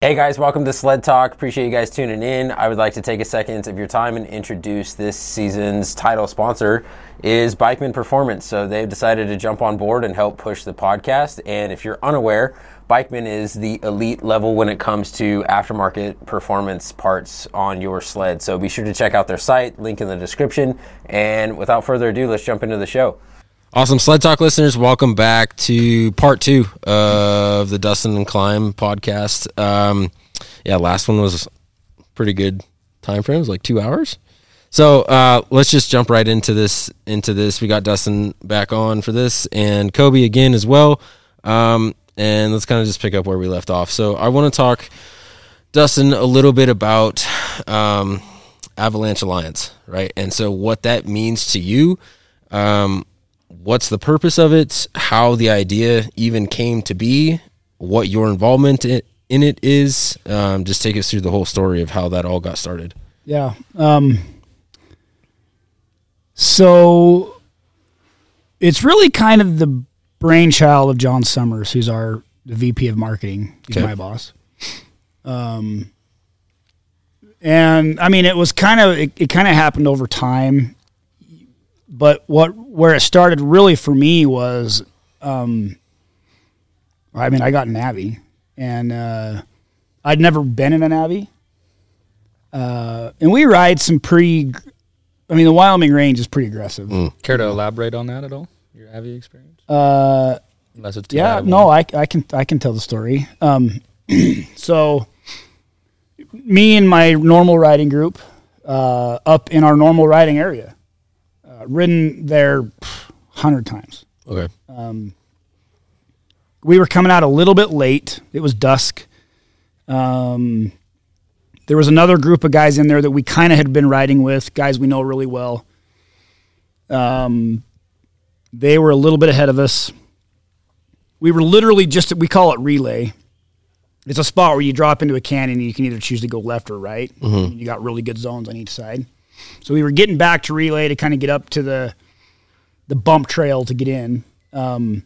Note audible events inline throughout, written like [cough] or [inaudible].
Hey guys, welcome to Sled Talk. Appreciate you guys tuning in. I would like to take a second of your time and introduce this season's title sponsor is Bikeman Performance. So they've decided to jump on board and help push the podcast. And if you're unaware, Bikeman is the elite level when it comes to aftermarket performance parts on your sled. So be sure to check out their site, link in the description. And without further ado, let's jump into the show. Awesome. Sled Talk listeners, welcome back to part two of the Dustin and Klim podcast. Um, yeah, last one was pretty good time frame. It was like two hours. So uh, let's just jump right into this. Into this, we got Dustin back on for this, and Kobe again as well. Um, and let's kind of just pick up where we left off. So I want to talk, Dustin, a little bit about um, Avalanche Alliance, right? And so what that means to you. Um, what's the purpose of it, how the idea even came to be, what your involvement in it is. Um, just take us through the whole story of how that all got started. Yeah. Um, so it's really kind of the brainchild of John Summers, who's our the VP of marketing. He's Okay. my boss. Um, and I mean, it was kind of it, it kind of happened over time. But what where it started really for me was, um, I mean, I got an Avi, and uh, I'd never been in an Avi. Uh, and we ride some pretty. I mean, the Wyoming range is pretty aggressive. Care to elaborate on that at all? Your Avi experience? Uh, Unless it's yeah, no, I, I can I can tell the story. Um, [clears throat] so, me and my normal riding group, uh, up in our normal riding area, uh, ridden there hundred times. Okay. Um, we were coming out a little bit late. It was dusk. Um, there was another group of guys in there that we kind of had been riding with, guys we know really well. Um, they were a little bit ahead of us. We were literally just, we call it relay. It's a spot where you drop into a canyon and you can either choose to go left or right. You got really good zones on each side. So we were getting back to relay to kind of get up to the the bump trail to get in. Um,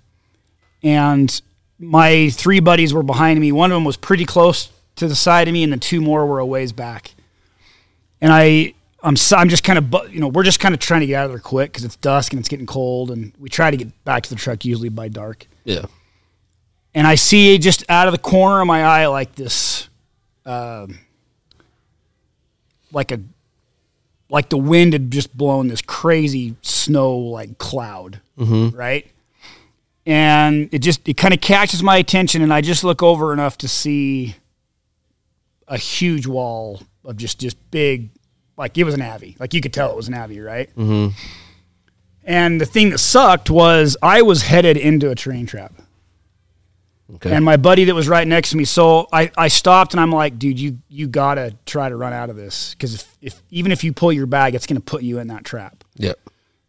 and my three buddies were behind me. One of them was pretty close to the side of me, and the two more were a ways back. And I, I'm, so- I'm just kind of, bu- you know, we're just kind of trying to get out of there quick because it's dusk and it's getting cold, and we try to get back to the truck usually by dark. Yeah. And I see just out of the corner of my eye like this, um, like a, like the wind had just blown this crazy snow like cloud, right? and it just it kind of catches my attention and i just look over enough to see a huge wall of just just big like it was an avi like you could tell it was an avi right mm-hmm. and the thing that sucked was i was headed into a terrain trap Okay. and my buddy that was right next to me so i, I stopped and i'm like dude you you gotta try to run out of this because if, if even if you pull your bag it's gonna put you in that trap Yep.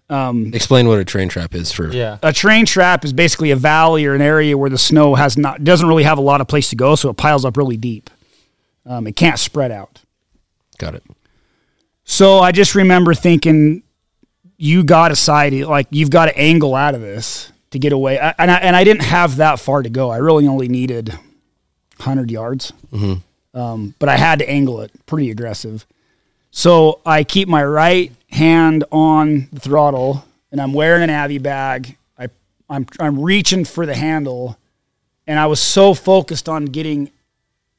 Um, Explain what a terrain trap is for. Yeah. a terrain trap is basically a valley or an area where the snow has not doesn't really have a lot of place to go, so it piles up really deep. Um, it can't spread out. Got it. So I just remember thinking, you got to side like you've got to angle out of this to get away. I, and I, and I didn't have that far to go. I really only needed hundred yards, um, but I had to angle it pretty aggressive. So I keep my right hand on the throttle, and I'm wearing an Avi bag. I I'm I'm reaching for the handle, and I was so focused on getting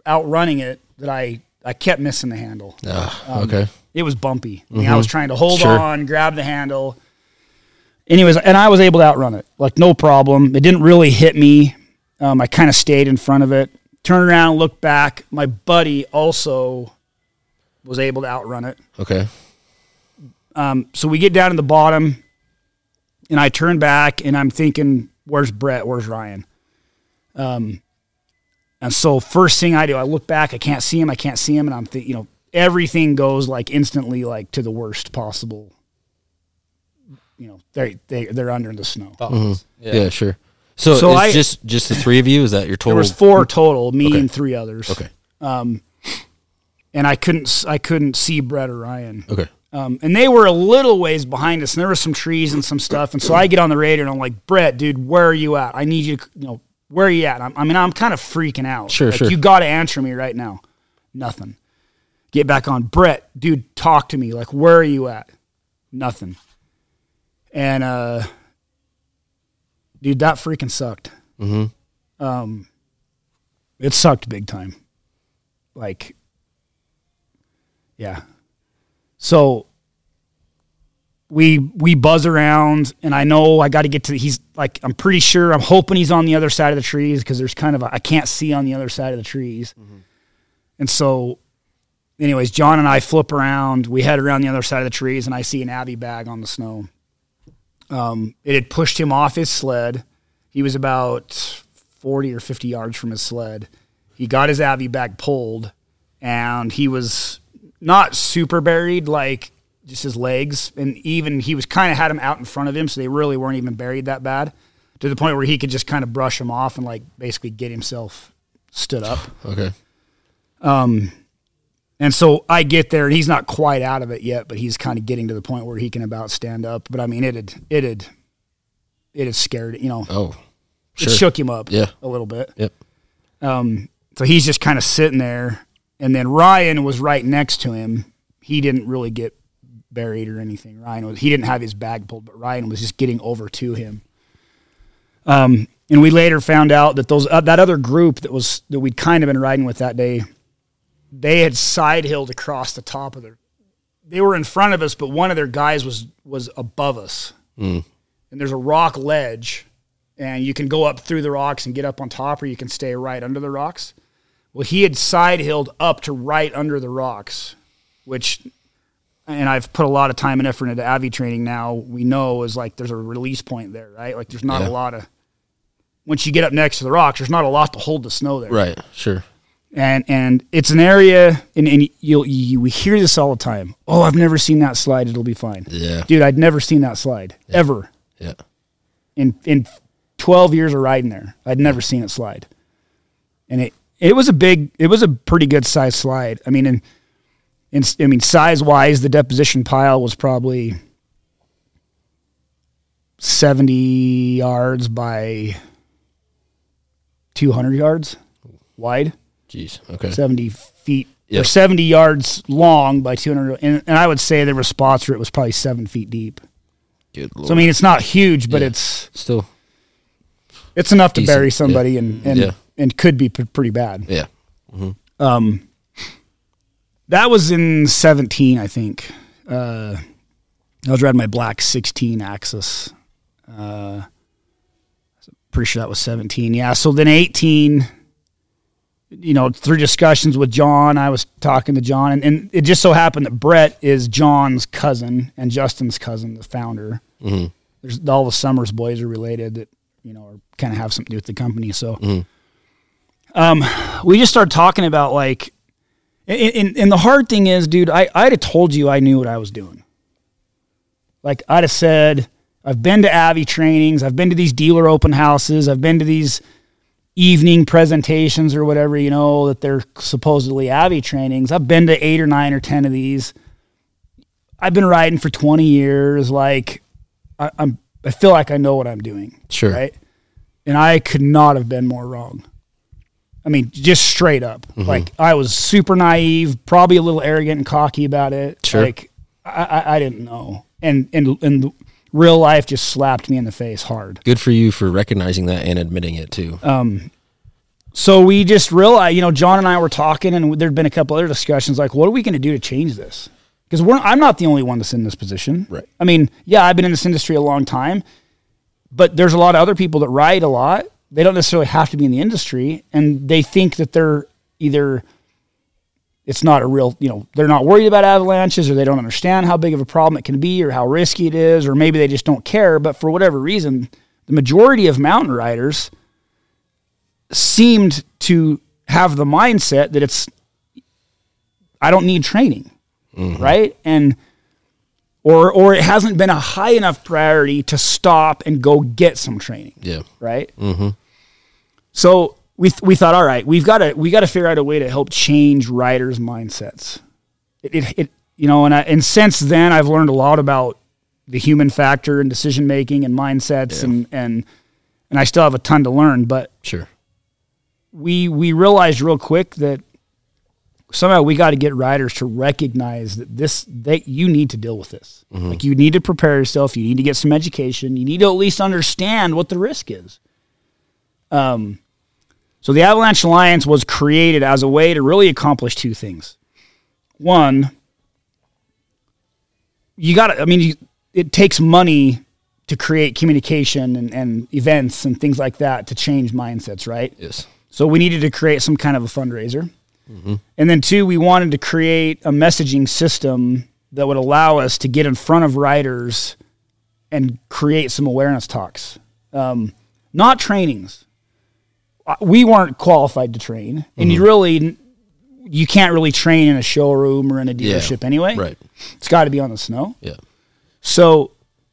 outrunning it that I I kept missing the handle Ah, okay. it was bumpy. I, mean, I was trying to hold Sure. on, grab the handle. Anyways, and I was able to outrun it, like no problem. It didn't really hit me. Um, I kind of stayed in front of it, turned around, looked back. My buddy also was able to outrun it. Okay. Um, so we get down to the bottom, and I turn back, and I'm thinking, "Where's Brett? Where's Ryan?" Um, and so first thing I do, I look back. I can't see him. I can't see him, and I'm thinking, you know, everything goes like instantly, like to the worst possible. You know, they they they're under the snow. Thoughts. Yeah. sure. So, So it's I- just just the three of you. Is that your total? There was four total, me Okay. and three others. Okay. Um, and I couldn't s- I couldn't see Brett or Ryan. Okay. Um, and they were a little ways behind us, and there were some trees and some stuff. And so I get on the radio and I'm like, Brett, dude, where are you at? I need you, to, you know, where are you at? I'm, I mean, I'm kind of freaking out. Sure, like, sure. You got to answer me right now. Nothing. Get back on. Brett, dude, talk to me. Like, where are you at? Nothing. And, uh, dude, that freaking sucked. Mm-hmm. Um, it sucked big time. Like, yeah. So we we buzz around, and I know I got to get to. He's like, I'm pretty sure. I'm hoping he's on the other side of the trees because there's kind of a, I can't see on the other side of the trees, and so. Anyways, John and I flip around. We head around the other side of the trees, and I see an Avi bag on the snow. Um, it had pushed him off his sled. He was about 40 or 50 yards from his sled. He got his Avi bag pulled, and he was not super buried, like just his legs. And even he was kind of had him out in front of him, so they really weren't even buried that bad to the point where he could just kind of brush him off and like basically get himself stood up. Okay. And so I get there, and he's not quite out of it yet, but he's kind of getting to the point where he can about stand up. But I mean, it had it had it had scared you know Oh. it shook him up Yeah. a little bit. Yep. Um, so he's just kind of sitting there, and then Ryan was right next to him. He didn't really get buried or anything. Ryan was he didn't have his bag pulled, but Ryan was just getting over to him. Um, and we later found out that those uh, that other group that was that we'd kind of been riding with that day, they had side hilled across the top of their. They were in front of us, but one of their guys was was above us, hmm. and there's a rock ledge and you can go up through the rocks and get up on top, or you can stay right under the rocks. Well, he had side hilled up to right under the rocks, which, and I've put a lot of time and effort into Avi training now. We know is like there's a release point there, right? Like there's not Yeah. a lot of, once you get up next to the rocks, there's not a lot to hold the snow there Right. Sure. And and it's an area and, and you'll you we hear this all the time. Oh i've never seen that slide. It'll be fine. Yeah. dude i'd never seen that slide. Ever. Yeah. in in 12 years of riding there i'd never seen it slide. And it it was a big it was a pretty good size slide. I mean in, in i mean size wise the deposition pile was probably 70 yards by 200 yards wide Jeez. Okay. 70 feet Yep. or 70 yards long by 200 and, and i would say there were spots where it was probably seven feet deep Good lord. so i mean it's not huge but Yeah. it's Still. it's enough to Decent, bury yeah. somebody and and, Yeah. and could be p- pretty bad Yeah. um that was in 17 i think uh i was riding my black 16 Axys uh pretty sure that was 17 yeah so then 18 you know through discussions with john i was talking to john and, and it just so happened that brett is john's cousin and justin's cousin the founder. There's all the summers boys are related that you know are kind of have something to do with the company so. Um we just started talking about like and, and, and the hard thing is dude I, i'd have told you i knew what i was doing. Like I'd have said, I've been to Avi trainings, I've been to these dealer open houses, I've been to these evening presentations or whatever, you know, that they're supposedly Avi trainings. I've been to eight or nine or ten of these. I've been riding for twenty years. Like I, I'm, I feel like I know what I'm doing. Sure. Right. And I could not have been more wrong. I mean, just straight up. Mm-hmm. Like I was super naive, probably a little arrogant and cocky about it. Sure. Like I, I, I didn't know, and and and real life just slapped me in the face hard. Good for you for recognizing that and admitting it too. Um, So we just realized, you know, John and I were talking, and there'd been a couple other discussions, like, what are we going to do to change this? Because we're I'm not the only one that's in this position. Right. I mean, yeah, I've been in this industry a long time, but there's a lot of other people that ride a lot. They don't necessarily have to be in the industry, and they think that they're either it's not a real, you know, they're not worried about avalanches, or they don't understand how big of a problem it can be, or how risky it is, or maybe they just don't care. But for whatever reason, the majority of mountain riders seemed to have the mindset that it's I don't need training, right? And or or it hasn't been a high enough priority to stop and go get some training, Yeah. right? Mm-hmm. So we th- we thought, all right, we've got to we got to figure out a way to help change riders' mindsets. It, it, it you know, and I, and since then I've learned a lot about the human factor and decision making and mindsets and and and I still have a ton to learn. But Sure. we we realized real quick that somehow we got to get riders to recognize that this that you need to deal with this. Like you need to prepare yourself. You need to get some education. You need to at least understand what the risk is. Um, so the Avalanche Alliance was created as a way to really accomplish two things. One, you got to. I mean, you, it takes money to create communication and, and events and things like that to change mindsets, right? Yes. So we needed to create some kind of a fundraiser. And then two, we wanted to create a messaging system that would allow us to get in front of writers and create some awareness talks. Um, not trainings. We weren't qualified to train, and you really you can't really train in a showroom or in a Yeah. dealership anyway. Right. It's got to be on the snow. Yeah. So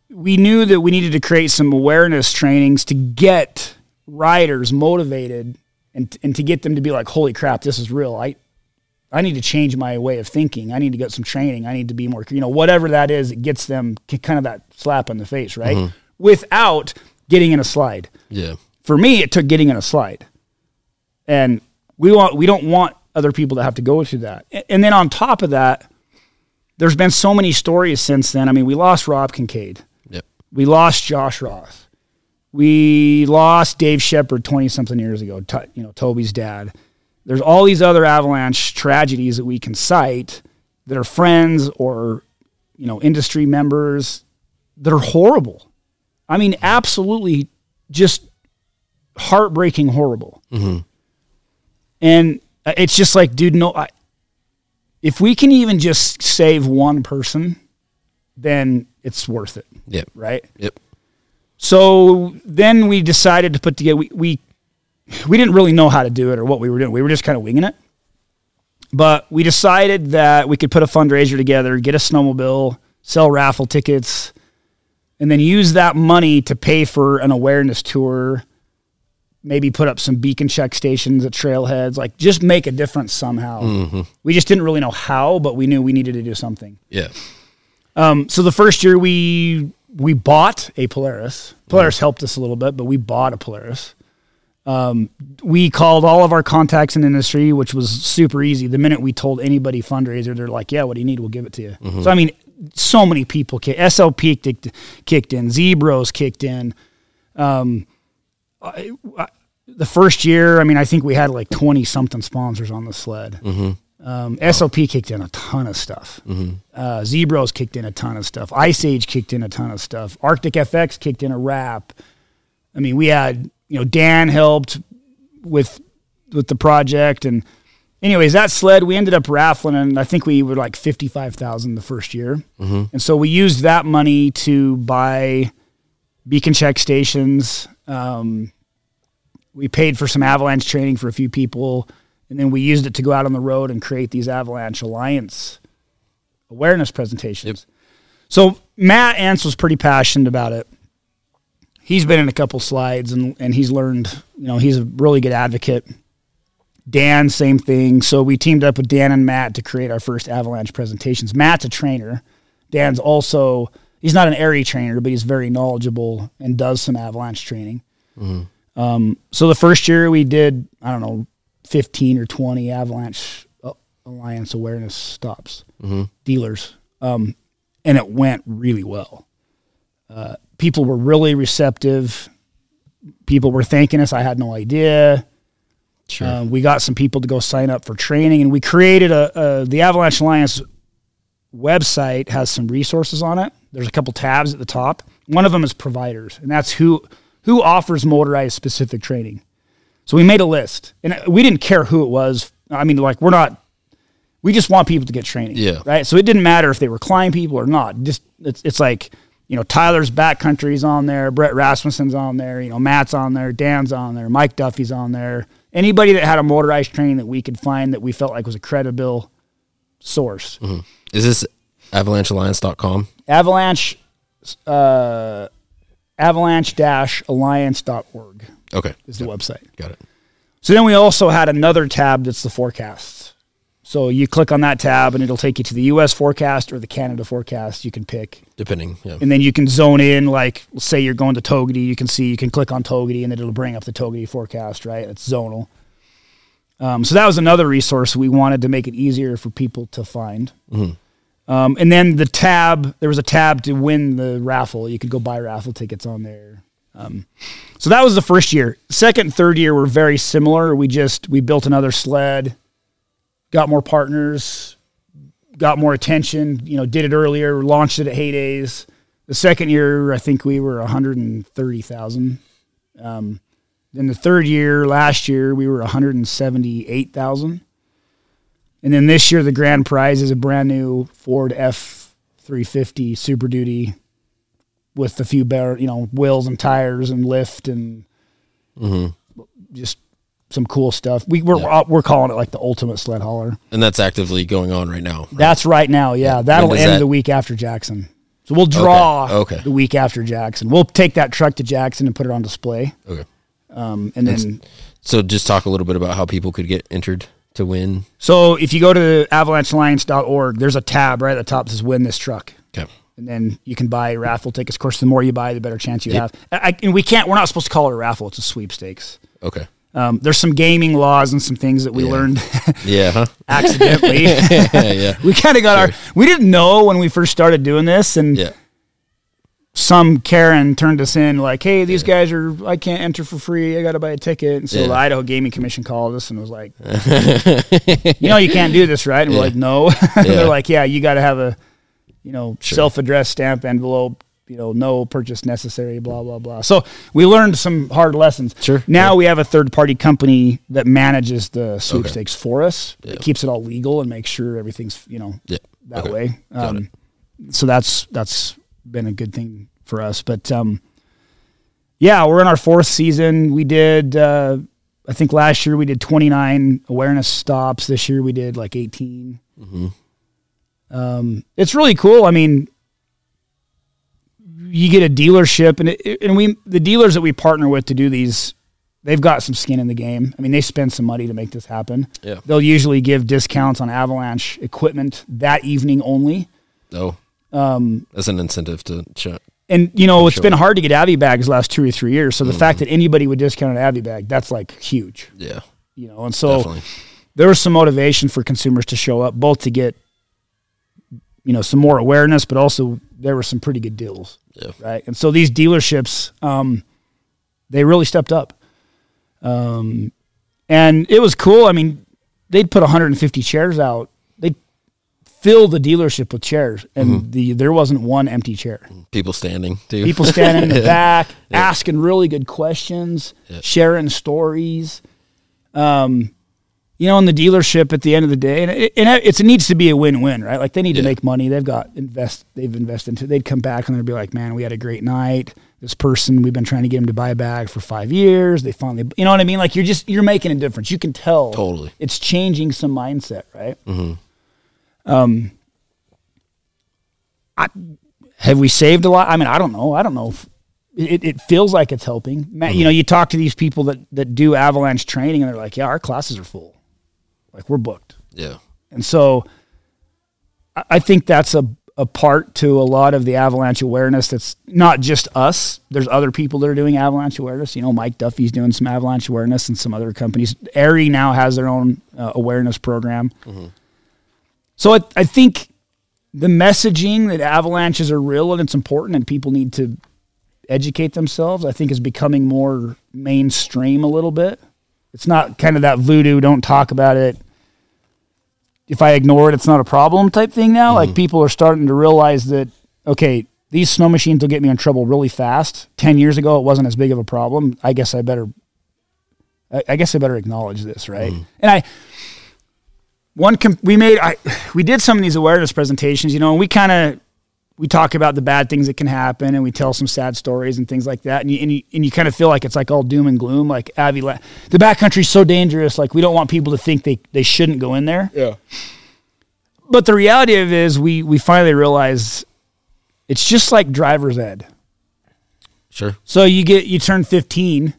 we knew that we needed to create some awareness trainings to get riders motivated and and to get them to be like, holy crap, this is real. I I need to change my way of thinking. I need to get some training. I need to be more, you know, whatever that is, it gets them kind of that slap on the face, right? Mm-hmm. Without getting in a slide. Yeah. For me, it took getting in a slide. And we want we don't want other people to have to go through that. And then on top of that, there's been so many stories since then. I mean, we lost Rob Kincaid. Yep. We lost Josh Roth. We lost Dave Shepard 20 something years ago, to, you know, Toby's dad. There's all these other avalanche tragedies that we can cite that are friends or, you know, industry members that are horrible. I mean, absolutely just heartbreaking horrible. And uh, it's just like, dude, no, I, if we can even just save one person, then it's worth it, Yep. right? Yep. So then we decided to put together. We, we we didn't really know how to do it or what we were doing. We were just kind of winging it. But we decided that we could put a fundraiser together, get a snowmobile, sell raffle tickets, and then use that money to pay for an awareness tour. Maybe put up some beacon check stations at trailheads, like just make a difference somehow. We just didn't really know how, but we knew we needed to do something. Yeah. Um, so the first year we we bought a Polaris. Polaris helped us a little bit, but we bought a Polaris. Um, we called all of our contacts in the industry, which was super easy. The minute we told anybody fundraiser, they're like, "Yeah, what do you need? We'll give it to you." So I mean, so many people. Kick, SLP kicked, kicked in, Zbroz kicked in. Um, I, I, the first year, I mean, I think we had like twenty something sponsors on the sled. Um, SLP kicked in a ton of stuff. Uh, Zbroz kicked in a ton of stuff. Ice Age kicked in a ton of stuff. Arctic FX kicked in a wrap. I mean, we had you know Dan helped with with the project, and anyways, that sled we ended up raffling, and I think we were like fifty five thousand the first year, and so we used that money to buy beacon check stations. Um, we paid for some avalanche training for a few people, and then we used it to go out on the road and create these avalanche alliance awareness presentations. So Matt Entz was pretty passionate about it. He's been in a couple slides and and he's learned, you know, he's a really good advocate. Dan, same thing. So we teamed up with Dan and Matt to create our first avalanche presentations. Matt's a trainer. Dan's also he's not an AIARE trainer, but he's very knowledgeable and does some avalanche training. Um, so the first year we did, I don't know, 15 or 20 Avalanche uh, Alliance awareness stops, dealers. Um, and it went really well. Uh, people were really receptive. People were thanking us. I had no idea. Sure. Uh, we got some people to go sign up for training, and we created a, a the Avalanche Alliance website has some resources on it. There's a couple tabs at the top. One of them is providers, and that's who who offers motorized specific training. So we made a list, and we didn't care who it was. I mean, like we're not. We just want people to get training. Yeah. Right. So it didn't matter if they were Klim people or not. Just it's it's like you know Tyler's backcountry's on there, Brett Rasmussen's on there, you know Matt's on there, Dan's on there, Mike Duffy's on there. Anybody that had a motorized training that we could find that we felt like was a credible source. Mm-hmm. Is this avalanchealliance.com? Avalanche, uh, avalanche-alliance.org Okay. is the website. Got it. So then we also had another tab that's the forecasts. So you click on that tab and it'll take you to the US forecast or the Canada forecast. You can pick. Depending. Yeah. And then you can zone in, like, say you're going to Togwotee, you can see, you can click on Togwotee and then it'll bring up the Togwotee forecast, right? It's zonal. Um, so that was another resource we wanted to make it easier for people to find. Um, and then the tab, there was a tab to win the raffle. You could go buy raffle tickets on there. Um, so that was the first year. Second and third year were very similar. We just we built another sled, got more partners, got more attention. You know, did it earlier, launched it at Hay Days. The second year, I think we were one hundred and thirty thousand. Um, then the third year, last year, we were one hundred and. And then this year, the grand prize is a brand new Ford F three fifty Super Duty with a few better, you know, wheels and tires and lift and just some cool stuff. We we're we're calling it like the ultimate sled hauler. and that's actively going on right now. right? That's right now. Yeah, that'll end that- the week after Jackson. So we'll draw Okay. the week after Jackson. We'll take that truck to Jackson and put it on display. Okay. Um, and then So just talk a little bit about how people could get entered to win. so if you go to avalanchealliance.org, there's a tab right at the top that says win this truck. Okay. and then you can buy raffle tickets. Of course, the more you buy, the better chance you Yep. have. I, and we can't. We're not supposed to call it a raffle. It's a sweepstakes. Okay. Um, there's some gaming laws and some things that we Yeah. learned [laughs] Yeah. Huh? accidentally. [laughs] yeah. yeah. [laughs] we kind of got our. We didn't know when we first started doing this, and Yeah. Some Karen turned us in like, "Hey, these guys are. I can't enter for free. I got to buy a ticket." And so Yeah. the Idaho Gaming Commission called us and was like, [laughs] "You know, you can't do this, right?" And we're like, "No." [laughs] Yeah. they're like, "Yeah, you got to have a, you know, self-addressed stamp envelope." You know, no purchase necessary. Blah blah blah. So we learned some hard lessons. Sure. Now we have a third-party company that manages the sweepstakes for us. Yeah. It keeps it all legal and makes sure everything's you know Yeah. that Okay. way. Um, so that's that's been a good thing for us. But um, yeah, we're in our fourth season. We did, uh, I think last year we did 29 awareness stops. This year we did like 18. Um, it's really cool. I mean, you get a dealership, and it, and we the dealers that we partner with to do these, they've got some skin in the game. I mean, they spend some money to make this happen. Yeah. They'll usually give discounts on Avalanche equipment that evening only. Oh. Um, That's an incentive to ch- And you know, it's Sure. been hard to get Avi bags the last two or three years. So the fact that anybody would discount an Avi bag, that's like huge. yeah. You know, and so Definitely. there was some motivation for consumers to show up, both to get, you know, some more awareness, but also there were some pretty good deals. Yeah. Right. And so these dealerships, um, they really stepped up. Um, and it was cool. I mean, they'd put 150 chairs out. Fill the dealership with chairs, and the there wasn't one empty chair. People standing too. People standing in the [laughs] back, asking really good questions, sharing stories. Um, you know, in the dealership at the end of the day, and it, and it's, it needs to be a win-win, right? Like they need to make money. They've got invest. They've invested into. They'd come back and they'd be like, "Man, we had a great night. This person, we've been trying to get him to buy a bag for five years. They finally, you know what I mean? Like you're just you're making a difference. You can tell Totally. It's changing some mindset, right? Um, I, have we saved a lot? I mean, I don't know. I don't know. If, it, it feels like it's helping. Matt, You know, you talk to these people that that do avalanche training, and they're like, "Yeah, our classes are full. Like we're booked." yeah. And so, I- I think that's a a part to a lot of the avalanche awareness. That's not just us. There's other people that are doing avalanche awareness. You know, Mike Duffy's doing some avalanche awareness, and some other companies. AIARE now has their own uh, awareness program. So I, I think the messaging that avalanches are real and it's important, and people need to educate themselves. I think is becoming more mainstream a little bit. It's not kind of that voodoo. Don't talk about it if I ignore it, it's not a problem type thing now. Like mm-hmm. people are starting to realize that, okay, these snow machines will get me in trouble really fast. 10 years ago, it wasn't as big of a problem. I guess I better, I, I guess I better acknowledge this, right? Mm. And I, one, com- we made, I, we did some of these awareness presentations, you know, and we kind of, we talk about the bad things that can happen and we tell some sad stories and things like that. And you, and you, and you kind of feel like it's like all doom and gloom. Like Avi, La- the backcountry's so dangerous. Like we don't want people to think they, they shouldn't go in there. Yeah. But the reality of it is we, we finally realized it's just like driver's ed. Sure. So you get, you turn 15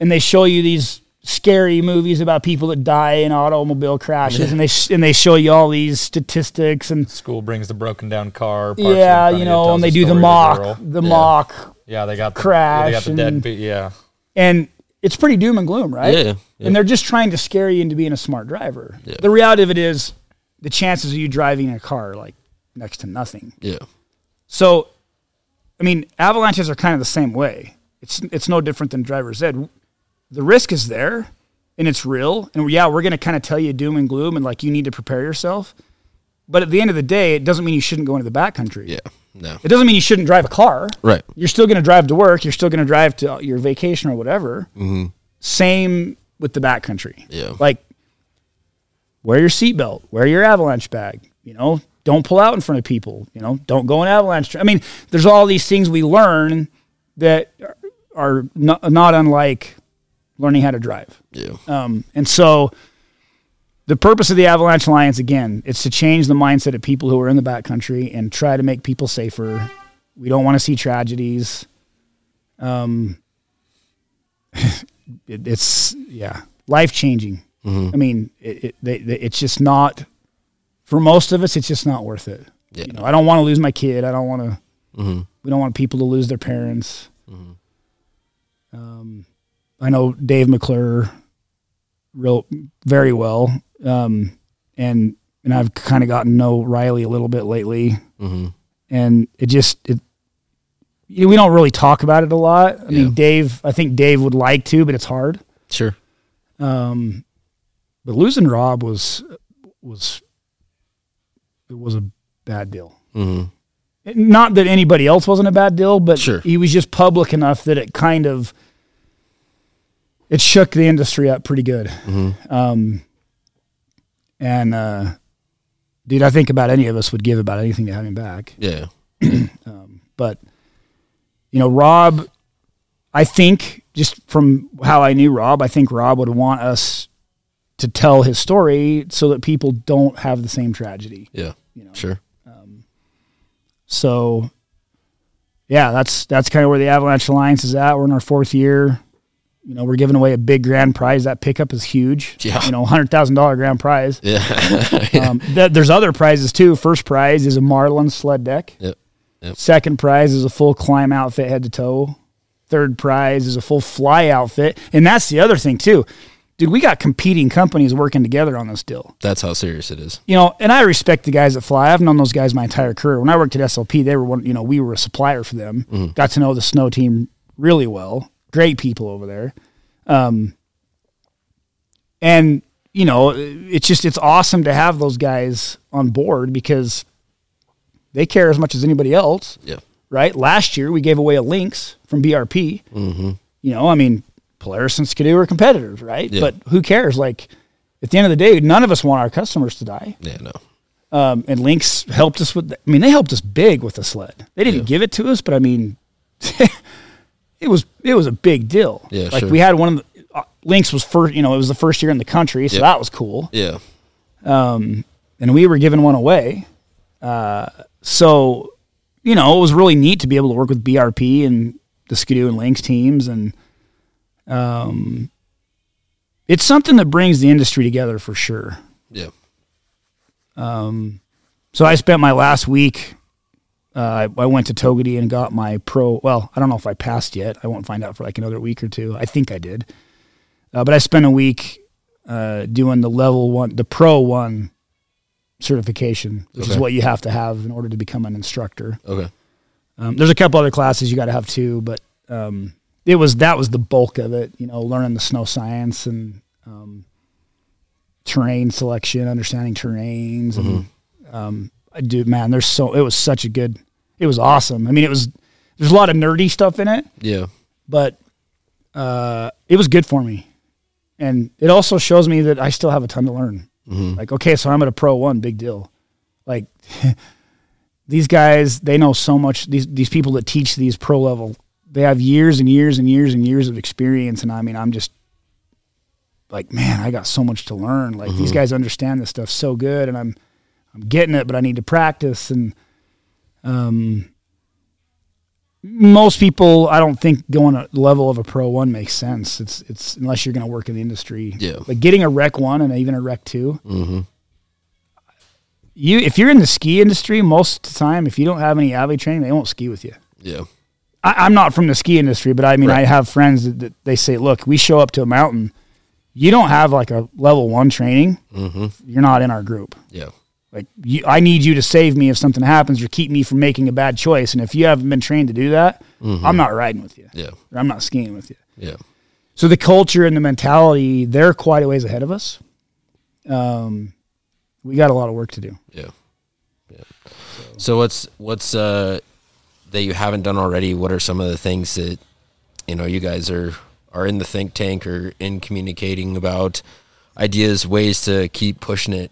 and they show you these scary movies about people that die in automobile crashes, and they sh- and they show you all these statistics and School brings the broken down car. parks yeah, you know, and they do the mock, the Yeah. mock, Yeah, they got the, crash They got the dead. and- Be- yeah, and it's pretty doom and gloom, right? Yeah, yeah. And they're just trying to scare you into being a smart driver. Yeah. The reality of it is, the chances of you driving a car are like next to nothing. Yeah. So, I mean, avalanches are kind of the same way. It's it's no different than driver's ed. The risk is there, and it's real. And yeah, we're going to kind of tell you doom and gloom, and like you need to prepare yourself. But at the end of the day, it doesn't mean you shouldn't go into the backcountry. Yeah. No. It doesn't mean you shouldn't drive a car. Right. You're still going to drive to work. You're still going to drive to your vacation or whatever. Mm-hmm. Same with the backcountry. Yeah. Like, wear your seatbelt, wear your avalanche bag. You know, don't pull out in front of people. You know, don't go in avalanche. tra- I mean, there's all these things we learn that are- are not, not unlike learning how to drive. Yeah. Um, and so the purpose of the Avalanche Alliance, again, it's to change the mindset of people who are in the backcountry and try to make people safer. We don't want to see tragedies. Um, [laughs] it, it's, yeah, life changing. I mean, it, it, they, they, it's just not, for most of us, it's just not worth it. Yeah. You know, I don't want to lose my kid. I don't want to, we don't want people to lose their parents. Um, I know Dave McClure real very well, um, and and I've kind of gotten to know Riley a little bit lately, and it just it. You know, we don't really talk about it a lot. I Yeah. mean, Dave. I think Dave would like to, but it's hard. Sure. Um, but losing Rob was was it was a bad deal. hmm Not that anybody else wasn't a bad deal, but Sure. he was just public enough that it kind of it shook the industry up pretty good. Um, and uh, dude, I think about any of us would give about anything to have him back. Yeah. [clears throat] But you know, Rob, I think just from how I knew Rob, I think Rob would want us to tell his story so that people don't have the same tragedy. Yeah. You know, Sure. So, yeah, that's that's kind of where the Avalanche Alliance is at. We're in our fourth year. You know, we're giving away a big grand prize. That pickup is huge. Yeah. You know, hundred thousand dollar grand prize. Yeah. [laughs] Um, th- there's other prizes too. First prize is a Marlin sled deck. Yep. Yep. Second prize is a full Klim outfit head to toe. Third prize is a full fly outfit. And that's the other thing too. Dude, we got competing companies working together on this deal That's how serious it is. you know, and I respect the guys that fly. I've known those guys my entire career. When I worked at SLP, they were one, you know, we were a supplier for them. Got to know the snow team really well. Great people over there. Um, and you know, it's just it's awesome to have those guys on board because they care as much as anybody else, Yeah. right? Last year we gave away a Lynx from BRP. Mm-hmm. You know, I mean, Polaris and Ski-Doo are competitors, right? Yeah. But who cares? Like at the end of the day, none of us want our customers to die. Yeah. No. Um, and Lynx helped us with. I mean, they helped us big with the sled. They didn't Yeah. give it to us, but I mean, [laughs] it was it was a big deal. Yeah, like sure. we had one of the uh, Lynx was first. You know, it was the first year in the country, so Yep. that was cool. Yeah. And we were giving one away. Uh, so, you know, it was really neat to be able to work with BRP and the Ski-Doo and Lynx teams, and um, it's something that brings the industry together for sure. Yeah. Um, So I spent my last week. Uh, I, I went to Togwotee and got my pro. Well, I don't know if I passed yet. I won't find out for like another week or two. I think I did. Uh, but I spent a week uh, doing the level one, the pro one certification, which is what you have to have in order to become an instructor. Okay. Um, there's a couple other classes you got to have too, but um, it was that was the bulk of it. You know, learning the snow science and um, terrain selection, understanding terrains, and I do man. There's so it was such a good. It was awesome. I mean, it was there's a lot of nerdy stuff in it, Yeah. but uh, it was good for me, and it also shows me that I still have a ton to learn. Like, okay, so I'm at a pro one, big deal. Like [laughs] these guys, they know so much. These these people that teach these pro level, they have years and years and years and years of experience. And I mean, I'm just like, man, I got so much to learn. Like these guys understand this stuff so good, and I'm I'm getting it, but I need to practice. And um, most people, I don't think going a level of a pro one makes sense. It's it's unless you're going to work in the industry. Yeah. Like getting a rec one and even a rec 2 Mm-hmm. You if you're in the ski industry, most of the time, if you don't have any avy training, they won't ski with you. Yeah. I, I'm not from the ski industry, but I mean, I have friends that, that they say, look, we show up to a mountain. You don't have like a level one training. Mm-hmm. You're not in our group. Yeah. Like you, I need you to save me if something happens or keep me from making a bad choice. And if you haven't been trained to do that, I'm not riding with you. Yeah. I'm not skiing with you. Yeah. So the culture and the mentality, they're quite a ways ahead of us. Um, we got a lot of work to do. Yeah. Yeah. So what's what's uh that you haven't done already? What are some of the things that you know you guys are are in the think tank or in communicating about ideas, ways to keep pushing it?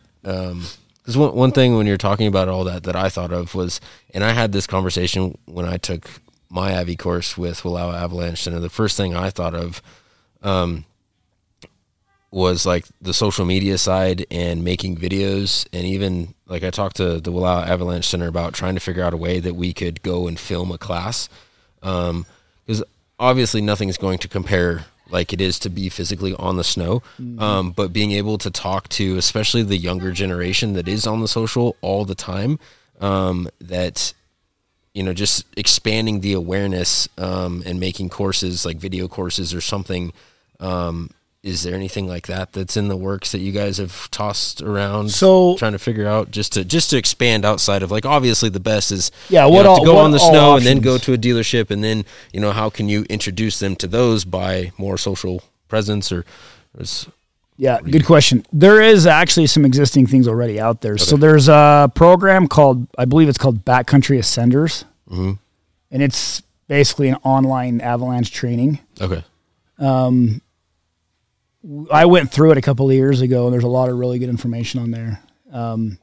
Because one one thing when you're talking about all that that I thought of was, and I had this conversation when I took my Avi course with Willow Avalanche Center. The first thing I thought of um, was like the social media side and making videos and even like I talked to the Willow Avalanche Center about trying to figure out a way that we could go and film a class um, because obviously nothing's going to compare like it is to be physically on the snow. Um, but being able to talk to especially the younger generation that is on the social all the time um, that you know just expanding the awareness um, and making courses like video courses or something um, is there anything like that that's in the works that you guys have tossed around So- trying to figure out just to just to expand outside of like obviously the best is Yeah, you what know, all- to go on the snow and then go to a dealership and then you know how can you introduce them to those by more social presence or is Yeah, good question. There is actually some existing things already out there. So there's a program called, I believe it's called Backcountry Ascenders, Mhm. and it's basically an online avalanche training. okay I went through it a couple of years ago, and there's a lot of really good information on there. Um,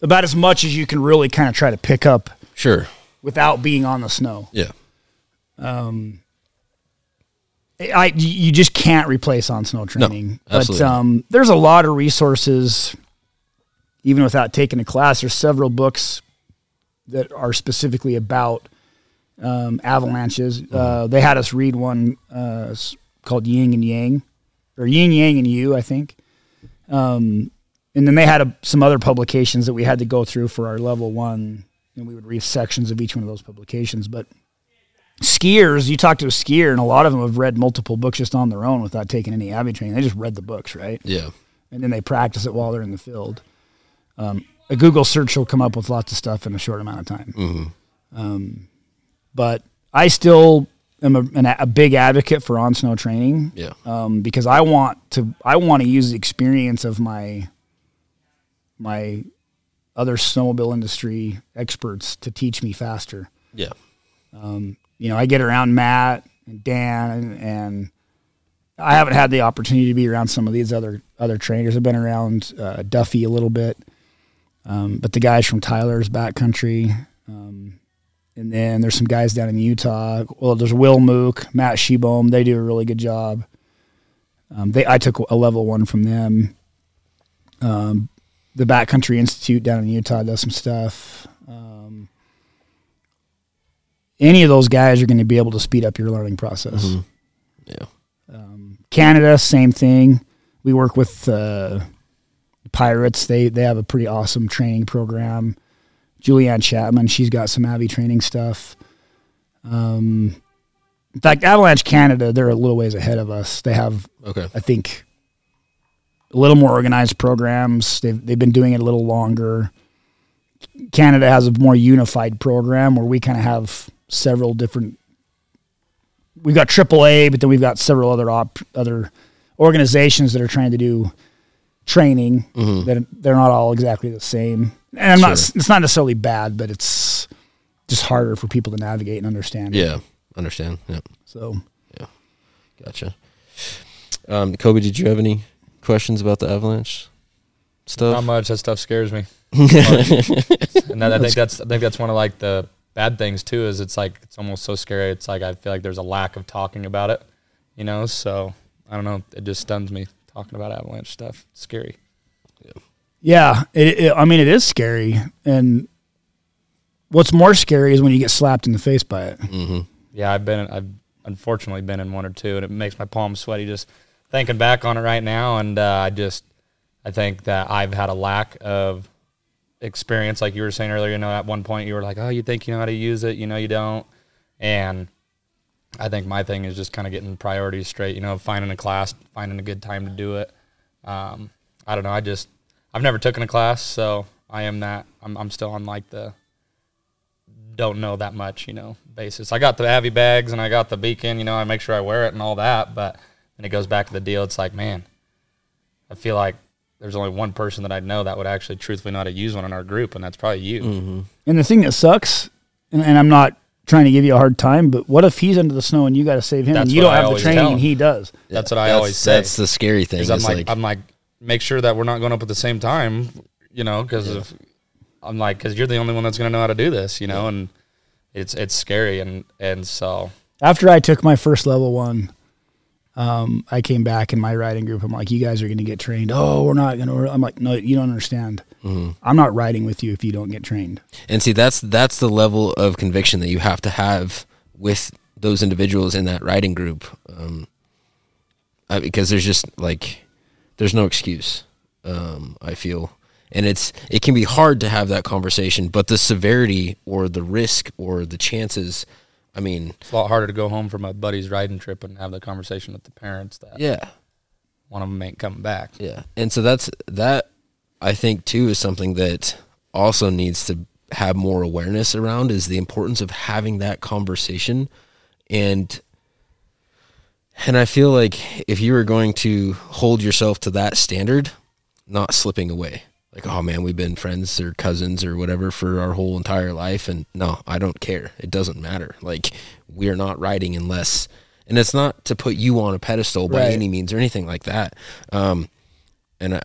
about as much as you can really kind of try to pick up sure without being on the snow. yeah I you just can't replace on snow training. but um, there's a lot of resources, even without taking a class. There's several books that are specifically about um, avalanches. Mm-hmm. Uh, they had us read one uh, called Yin and Yang, or Yin Yang and You, I think. Um, and then they had a, some other publications that we had to go through for our level one, and we would read sections of each one of those publications. But skiers, you talk to a skier, and a lot of them have read multiple books just on their own without taking any Avi training. They just read the books, right? yeah And then they practice it while they're in the field. Um, a Google search will come up with lots of stuff in a short amount of time. Um, but I still am a, an, a big advocate for on snow training. Yeah. Um, because I want to I want to use the experience of my my other snowmobile industry experts to teach me faster. Yeah. You know, I get around Matt and Dan and, and I haven't had the opportunity to be around some of these other other trainers. I've been around uh, Duffy a little bit, um, but the guys from Tyler's backcountry, um, and then there's some guys down in Utah. Well, there's Will Mook, Matt Shebohm. They do a really good job. Um, they I took a level one from them. Um, the Backcountry Institute down in Utah does some stuff. Um, any of those guys are going to be able to speed up your learning process. yeah Canada, same thing. We work with uh, Pirates. They they have a pretty awesome training program. Julianne Chapman, she's got some Avi training stuff. Um, in fact, Avalanche Canada, they're a little ways ahead of us. They have, okay I think, a little more organized programs. They've they've been doing it a little longer. Canada has a more unified program where we kind of have several different. We've got AAA, but then we've got several other op, other organizations that are trying to do training. That they're not all exactly the same, and I'm not. It's not necessarily bad, but it's just harder for people to navigate and understand. yeah understand yeah So Yeah. Gotcha. Um, Kobe, did you have any questions about the avalanche stuff? Not much. That stuff scares me. [laughs] and that, I think that's I think that's one of like the bad things too. Is it's like it's almost so scary. It's like I feel like there's a lack of talking about it. You know, so I don't know. It just stuns me talking about avalanche stuff. It's scary. Yeah, it, it, I mean, it is scary, and what's more scary is when you get slapped in the face by it. Yeah, I've been I've unfortunately been in one or two, and it makes my palms sweaty just thinking back on it right now. And uh, I just I think that I've had a lack of experience, like you were saying earlier. You know, at one point you were like, "Oh, you think you know how to use it? You know, you don't." And I think my thing is just kind of getting priorities straight. You know, finding a class, finding a good time to do it. Um, I don't know. I just I've never taken a class, so I am that. I'm I'm still on like the don't know that much, you know, basis. I got the Avi bags and I got the beacon, you know, I make sure I wear it and all that, but then it goes back to the deal. It's like, man, I feel like there's only one person that I know that would actually truthfully know how to use one in our group, and that's probably you. Mm-hmm. And the thing that sucks, and, and I'm not trying to give you a hard time, but what if he's under the snow and you got to save him, That's and you don't I have the training and he does? That's what I That's- always say. That's the scary thing. I'm like, like, I'm like, make sure that we're not going up at the same time, you know, because if I'm like, because you're the only one that's going to know how to do this, you know, and it's it's scary, and and so After I took my first level one, um, I came back in my riding group. I'm like, you guys are going to get trained. Oh, we're not going to. I'm like, no, you don't understand. I'm not riding with you if you don't get trained. And see, that's that's the level of conviction that you have to have with those individuals in that riding group, um, uh, because there's just like there's no excuse. Um, I feel, and it's it can be hard to have that conversation, but the severity or the risk or the chances, I mean, it's a lot harder to go home from a buddy's riding trip and have the conversation with the parents that yeah, one of them ain't coming back. Yeah. And so that's that I think too is something that also needs to have more awareness around is the importance of having that conversation and and I feel like if you were going to hold yourself to that standard, not slipping away. Like, oh man, we've been friends or cousins or whatever for our whole entire life and no, I don't care. It doesn't matter. Like we're not riding unless and it's not to put you on a pedestal by Right. any means or anything like that. Um and I,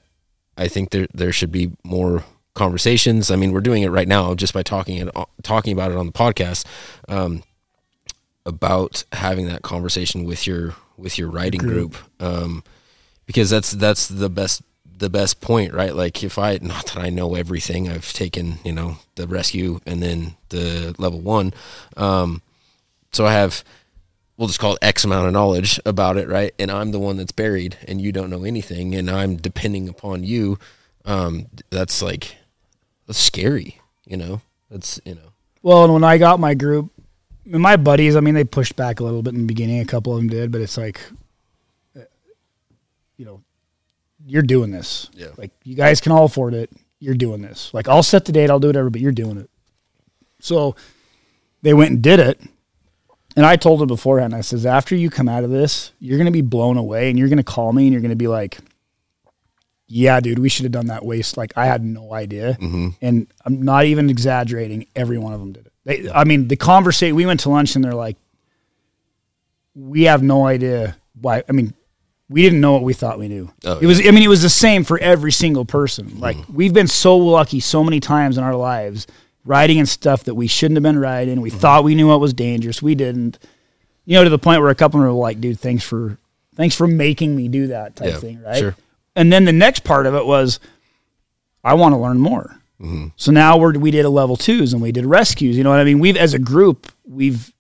I think there there should be more conversations. I mean, we're doing it right now just by talking it talking about it on the podcast um, about having that conversation with your with your writing group, um, because that's that's the best the best point, right? Like if I not that I know everything, I've taken you know the rescue and then the level one, um, so I have we'll just call it X amount of knowledge about it, right? And I'm the one that's buried and you don't know anything and I'm depending upon you. Um, that's like, that's scary, you know? That's, you know, Well, and when I got my group, my buddies, I mean, they pushed back a little bit in the beginning. A couple of them did, but it's like, uh, you know, you're doing this. Yeah. Like you guys can all afford it. You're doing this. Like I'll set the date. I'll do whatever, but you're doing it. So they went and did it. And I told them beforehand, I says, after you come out of this, you're going to be blown away and you're going to call me and you're going to be like, yeah, dude, we should have done that waste. Like I had no idea. And I'm not even exaggerating. Every one of them did it. They, I mean, the conversation, we went to lunch and they're like, we have no idea why. I mean, we didn't know what we thought we knew. Oh, it was, I mean, it was the same for every single person. Like hmm. we've been so lucky so many times in our lives riding in stuff that we shouldn't have been riding. We hmm. thought we knew what was dangerous. We didn't, you know, to the point where a couple of them were like, dude, thanks for, thanks for making me do that type Yeah, thing. Right. sure. And then the next part of it was, I want to learn more. So now we're we did a level twos and we did rescues. You know what I mean? We've as a group we've,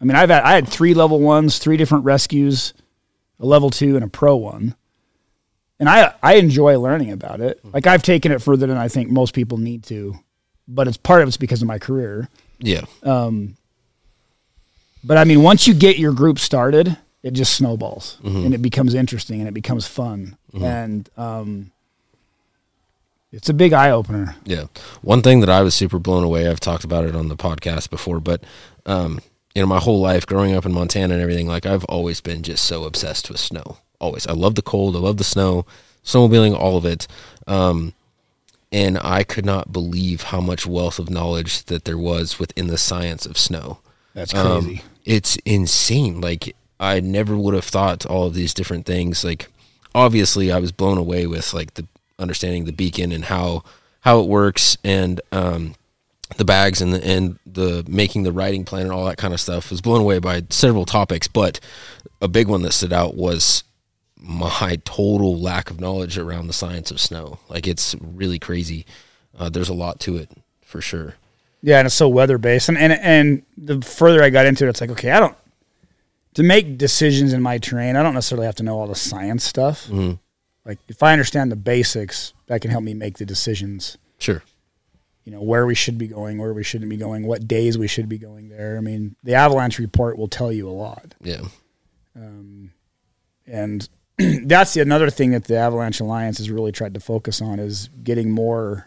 I mean I've had I had three level ones, three different rescues, a level two and a pro one, and I I enjoy learning about it. Like I've taken it further than I think most people need to, but it's part of it's because of my career. yeah. Um, But I mean, once you get your group started, it just snowballs and it becomes interesting and it becomes fun. And um, it's a big eye opener. Yeah. One thing that I was super blown away, I've talked about it on the podcast before, but um, you know, my whole life growing up in Montana and everything, like I've always been just so obsessed with snow. Always. I love the cold, I love the snow, snowmobiling, all of it. Um, and I could not believe how much wealth of knowledge that there was within the science of snow. That's Um, crazy. it's insane. Like I never would have thought all of these different things. Like obviously, I was blown away with like the understanding the beacon and how how it works and um, the bags and the and the making the writing plan and all that kind of stuff. Was blown away by several topics, but a big one that stood out was my total lack of knowledge around the science of snow. Like it's really crazy. Uh, there's a lot to it for sure. Yeah, and it's so weather based. And, and and the further I got into it, it's like, okay, I don't to make decisions in my terrain, I don't necessarily have to know all the science stuff. Mm-hmm. Like if I understand the basics, that can help me make the decisions. Sure. You know, where we should be going, where we shouldn't be going, what days we should be going there. I mean, the avalanche report will tell you a lot. Yeah. Um, and [clears throat] that's the another thing that the Avalanche Alliance has really tried to focus on is getting more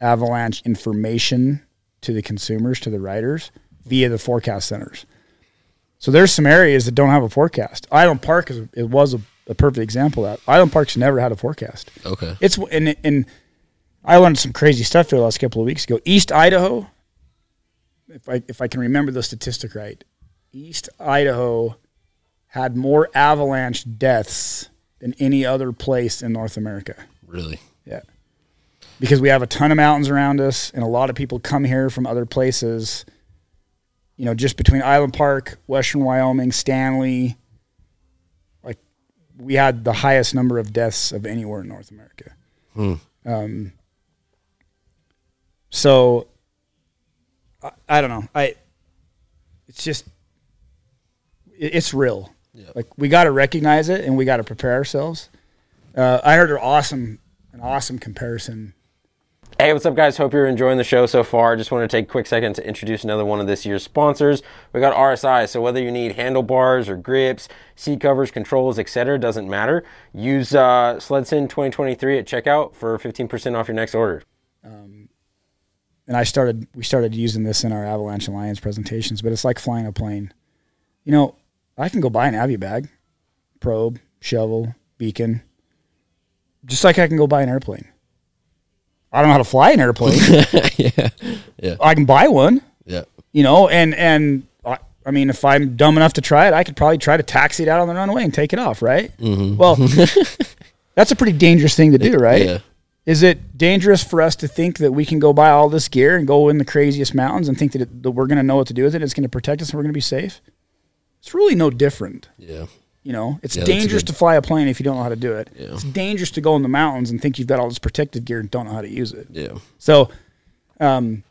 avalanche information to the consumers, to the riders via the forecast centers. So there's some areas that don't have a forecast. Island Park is it was a, a perfect example of that. Island Park's never had a forecast. Okay. It's and and I learned some crazy stuff there the last couple of weeks ago. East Idaho, if I if I can remember the statistic right, East Idaho had more avalanche deaths than any other place in North America. Really? Yeah. Because we have a ton of mountains around us and a lot of people come here from other places. You know, just between Island Park, Western Wyoming, Stanley, we had the highest number of deaths of anywhere in North America. Um, so I, I don't know. I it's just it- it's real. Like we got to recognize it and we got to prepare ourselves. Uh, I heard an awesome, an awesome comparison. Hey, what's up, guys? Hope you're enjoying the show so far. Just want to take a quick second to introduce another one of this year's sponsors. We got RSI, so whether you need handlebars or grips, seat covers, controls, etc., doesn't matter. Use uh, SledSend 2023 at checkout for 15% off your next order. And I started, we started using this in our Avalanche Alliance presentations, but it's like flying a plane. You know, I can go buy an Avi bag, probe, shovel, beacon, just like I can go buy an airplane. I don't know how to fly an [laughs] airplane. yeah. Yeah. I can buy one. Yeah. you know, and and I, I mean, if I'm dumb enough to try it, I could probably try to taxi it out on the runway and take it off, right? Mm-hmm. Well, [laughs] that's a pretty dangerous thing to do, right? Yeah. Is it dangerous for us to think that we can go buy all this gear and go in the craziest mountains and think that, it, that we're going to know what to do with it? It's going to protect us and we're going to be safe. It's really no different. Yeah. You know, it's Yeah, dangerous good- to fly a plane if you don't know how to do it. Yeah. It's dangerous to go in the mountains and think you've got all this protective gear and don't know how to use it. Yeah. So, um,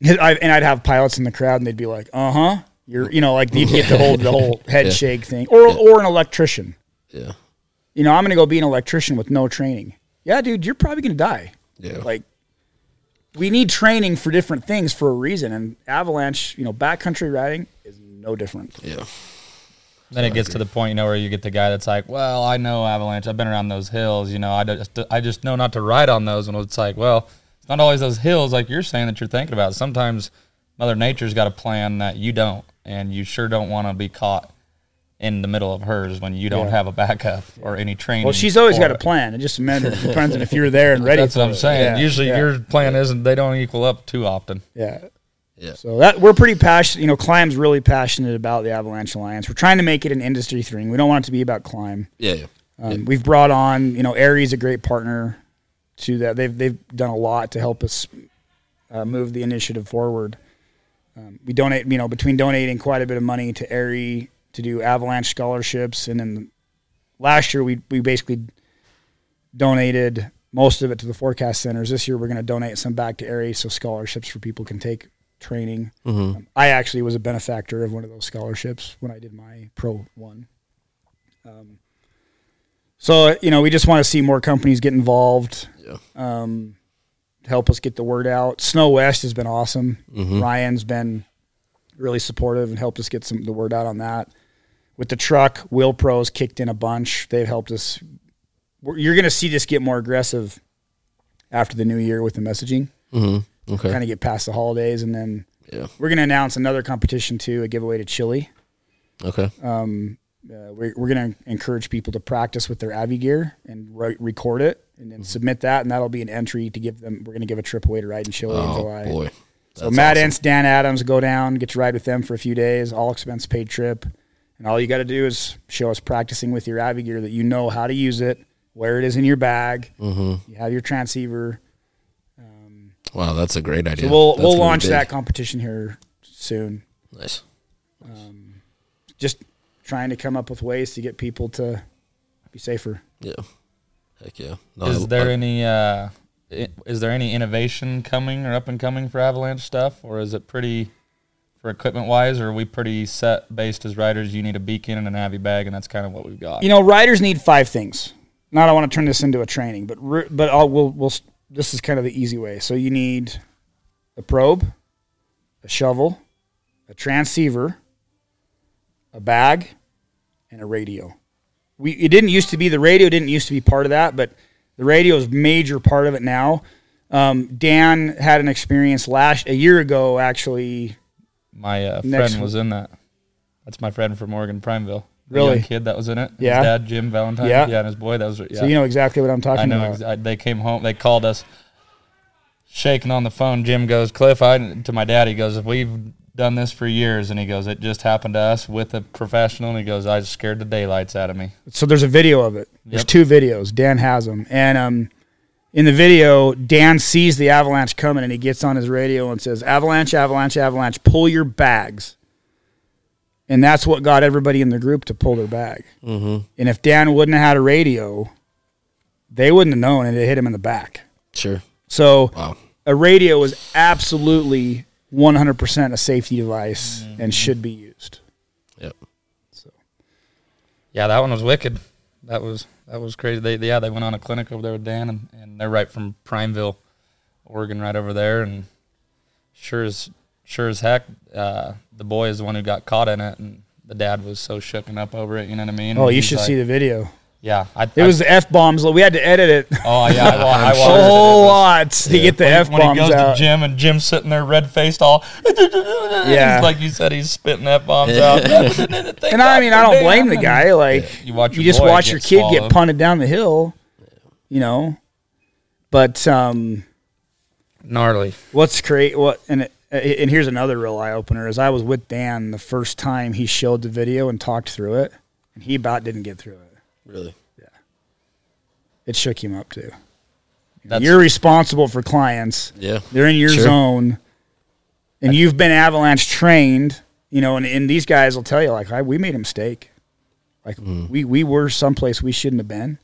[laughs] I, and I'd have pilots in the crowd, and they'd be like, "Uh huh," you're, you know, like you'd [laughs] get the whole the whole head Yeah. shake thing, or or an electrician. Yeah. You know, I'm going to go be an electrician with no training. Yeah, dude, you're probably going to die. Yeah. Like, we need training for different things for a reason, and avalanche, you know, backcountry riding is no different. Yeah. Then it gets to the point, you know, where you get the guy that's like, "Well, I know avalanche. I've been around those hills. You know, I just, I just know not to ride on those." And it's like, well, it's not always those hills like you're saying that you're thinking about. Sometimes Mother Nature's got a plan that you don't, and you sure don't want to be caught in the middle of hers when you don't Yeah. have a backup or any training. Well, she's always got a plan. It just [laughs] it depends on if you're there and ready. That's what I'm it. saying. Yeah, Usually, yeah. your plan isn't. They don't equal up too often. Yeah. Yeah. So that we're pretty passionate. You know, Klim's really passionate about the Avalanche Alliance. We're trying to make it an industry thing. We don't want it to be about Climb. Yeah. Yeah. Um, We've brought on, you know, AIARE's, a great partner to that. They've they've done a lot to help us uh, move the initiative forward. Um, we donate, you know, between donating quite a bit of money to AIARE to do Avalanche scholarships, and then last year we we basically donated most of it to the forecast centers. This year we're going to donate some back to AIARE, so scholarships for people can take training. Um, I actually was a benefactor of one of those scholarships when I did my pro one. Um, so you know, we just want to see more companies get involved. Yeah. Um, help us get the word out. Snow West has been awesome. Ryan's been really supportive and helped us get some the word out on that. With the truck, Will Pros kicked in a bunch. They've helped us. You're going to see this get more aggressive after the new year with the messaging. Mm-hmm. Okay. Kind of get past the holidays, and then Yeah. we're going to announce another competition too, a giveaway to Chile. Okay. Um, uh, we're we're going to encourage people to practice with their Avi gear and re- record it, and Mm-hmm. then submit that, and that'll be an entry to give them. We're going to give a trip away to ride in Chile in Oh July. boy. So That's Matt awesome. Entz, Dan Adams, go down, get to ride with them for a few days, all expense paid trip, and all you got to do is show us practicing with your Avi gear that you know how to use it, where it is in your bag, Mm-hmm. you have your transceiver. Wow, that's a great idea. So we'll That's we'll launch that competition here soon. Nice. Just trying to come up with ways to get people to be safer. Yeah. Heck yeah. No, Is I- there I- any uh, is there any innovation coming or up and coming for Avalanche stuff, or is it pretty for equipment wise, or are we pretty set based as riders? You need a beacon and an Avi bag, and that's kind of what we've got. You know, riders need five things. Not I want to turn this into a training, but but I'll we'll, we'll this is kind of the easy way. So you need a probe, a shovel, a transceiver, a bag, and a radio. We it didn't used to be the radio didn't used to be part of that, but the radio is a major part of it now. Um, Dan had an experience last a year ago actually. My uh, friend was in that. That's my friend from Oregon Prineville. Really? kid that was in it. Yeah. His dad, Jim Valentine. Yeah. Yeah, and his boy. That was. Yeah. So you know exactly what I'm talking I know. about. Ex- I, they came home. They called us, shaking on the phone. Jim goes, "Cliff, I to my dad. He goes, if we've done this for years, and he goes, it just happened to us with a professional. And he goes, I scared the daylights out of me. So there's a video of it. There's Yep. two videos. Dan has them, and um, in the video, Dan sees the avalanche coming, and he gets on his radio and says, "Avalanche, avalanche, avalanche! Pull your bags." And that's what got everybody in the group to pull their bag. Mm-hmm. And if Dan wouldn't have had a radio, they wouldn't have known, and it hit him in the back. Sure. So Wow. a radio is absolutely 100% a safety device and should be used. Yep. So. Yeah, that one was wicked. That was that was crazy. They yeah they went on a clinic over there with Dan, and, and they're right from Prineville, Oregon, right over there. And sure as sure as heck, uh, the boy is the one who got caught in it, and the dad was so shooken up over it. You know what I mean? Oh, you should like- see the video. Yeah, I, It was the f bombs. We had to edit it. Oh yeah, I, wa- I [laughs] a watched it. It whole was- lot to get the when, f when he goes out. to Jim and Jim's sitting there red faced all [laughs] Yeah. like you said he's spitting f bombs out [laughs] And I mean, I don't blame the guy. Like You watch you just watch your kid get punted down the hill. You know, but um, gnarly what's great? What and it, and here's another real eye opener: is I was with Dan the first time he showed the video and talked through it, and he about didn't get through it. Really. Yeah. It shook him up too. That's- You're responsible for clients. Yeah. They're in your Sure. zone, and you've been avalanche trained. You know, and, and these guys will tell you like, I, we made a mistake. Like Mm. we we were someplace we shouldn't have been.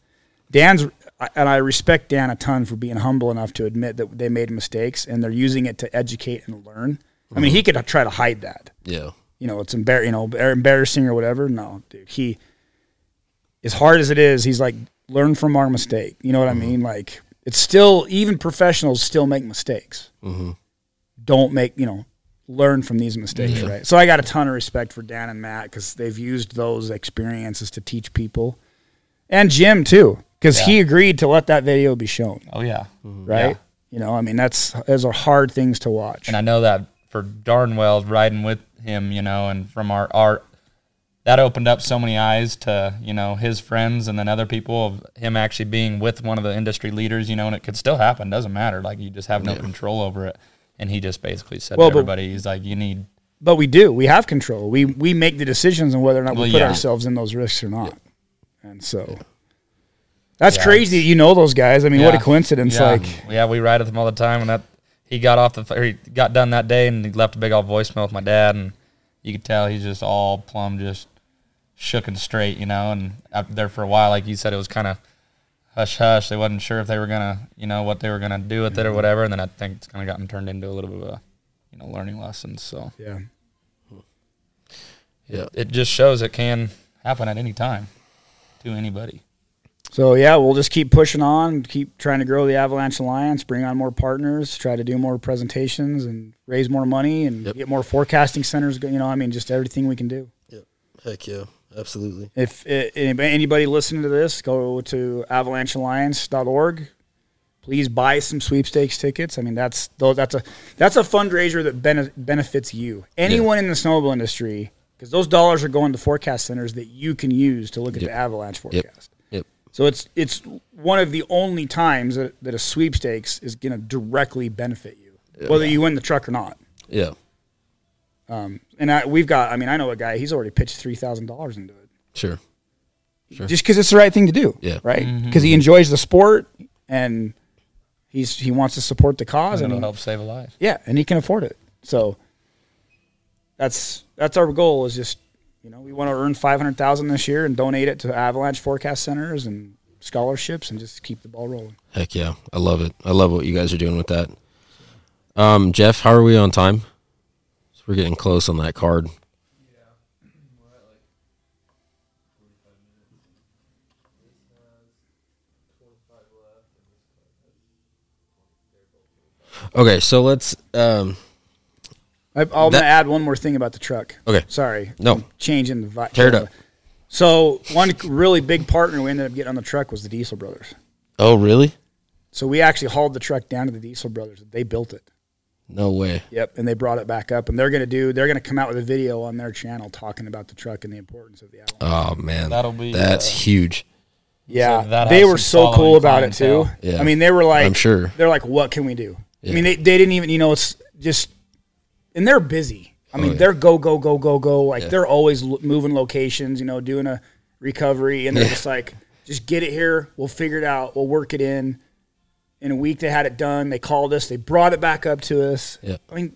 Dan's and I respect Dan a ton for being humble enough to admit that they made mistakes and they're using it to educate and learn. I mean, he Mm-hmm. could try to hide that. Yeah. You know, it's embar- you know embarrassing or whatever. No, dude, he as hard as it is, he's like learn from our mistake. You know what I mean? Like it's still even professionals still make mistakes. Don't make you know learn from these mistakes, right? So I got a ton of respect for Dan and Matt because they've used those experiences to teach people, and Jim too because he agreed to let that video be shown, oh yeah mm-hmm. right? Yeah. You know, I mean that's those are hard things to watch. and I know that for darn well riding with him, you know, and from our our that opened up so many eyes to you know his friends and then other people of him actually being with one of the industry leaders, you know, and it could still happen. Doesn't matter. Like you just have no control over it. And he just basically said Well, to but- everybody, he's like, you need But we do. We have control. We we make the decisions on whether or not we Well, put yeah. ourselves in those risks or not. And so that's Yeah, crazy. You know those guys. I mean, what a coincidence! Yeah. Like, yeah, we ride with him all the time, and that he got off the or he got done that day, and he left a big old voicemail with my dad, and you could tell he's just all plumb, just shook and straight, you know. And after there for a while, like you said, it was kind of hush hush. They wasn't sure if they were gonna, you know, what they were gonna do with it or mm-hmm. whatever. And then I think it's kind of gotten turned into a little bit of a, you know, learning lesson. So yeah, Yeah. it just shows it can happen at any time to anybody. So yeah, we'll just keep pushing on, keep trying to grow the Avalanche Alliance, bring on more partners, try to do more presentations, and raise more money, and Yep. get more forecasting centers. You know, I mean, just everything we can do. Yep. Heck yeah. Absolutely. If anybody, listening to this, go to avalanchealliance.org. Please buy some sweepstakes tickets. I mean, that's that's a that's a fundraiser that bene- benefits you. Anyone in the snowmobile industry, because those dollars are going to forecast centers that you can use to look at Yep. the avalanche forecast. Yep. So it's it's one of the only times that, that a sweepstakes is going to directly benefit you, whether you win the truck or not. Yeah. Um, and I, we've got, I mean, I know a guy. He's already pitched three thousand dollars into it. Sure. Sure. just because it's the right thing to do. Yeah. Right. Mm-hmm. Because he enjoys the sport and he's he wants to support the cause And and it'll he- help save a life. yeah, and he can afford it. So that's that's our goal. Is just you know we want to earn five hundred thousand this year and donate it to Avalanche forecast centers and scholarships and just keep the ball rolling. Heck yeah, I love it. I love what you guys are doing with that. Um, Jeff, how are we on time? So we're getting close on that card. Yeah. Okay, so let's. Um, I, I'm going That- to add one more thing about the truck. okay, Sorry. No. I'm changing the vi- Tear it up. So one really big partner we ended up getting on the truck was the Diesel Brothers. Oh, really? So we actually hauled the truck down to the Diesel Brothers. They built it. No way. Yep, and they brought it back up, and they're gonna do. They're gonna come out with a video on their channel talking about the truck and the importance of the Outlander. Oh man, That'll be, that's uh, huge. Yeah, So that they were so cool about it too. Yeah. I mean, they were like, I'm sure. they're like, what can we do? Yeah. I mean, they, they didn't even, you know, it's just, and they're busy. I oh, mean, Oh, yeah. they're go go go go go. Like Yeah. they're always lo- moving locations, you know, doing a recovery, and they're just like, just get it here. We'll figure it out. We'll work it in. In a week, they had it done. They called us. They brought it back up to us. Yeah. I mean,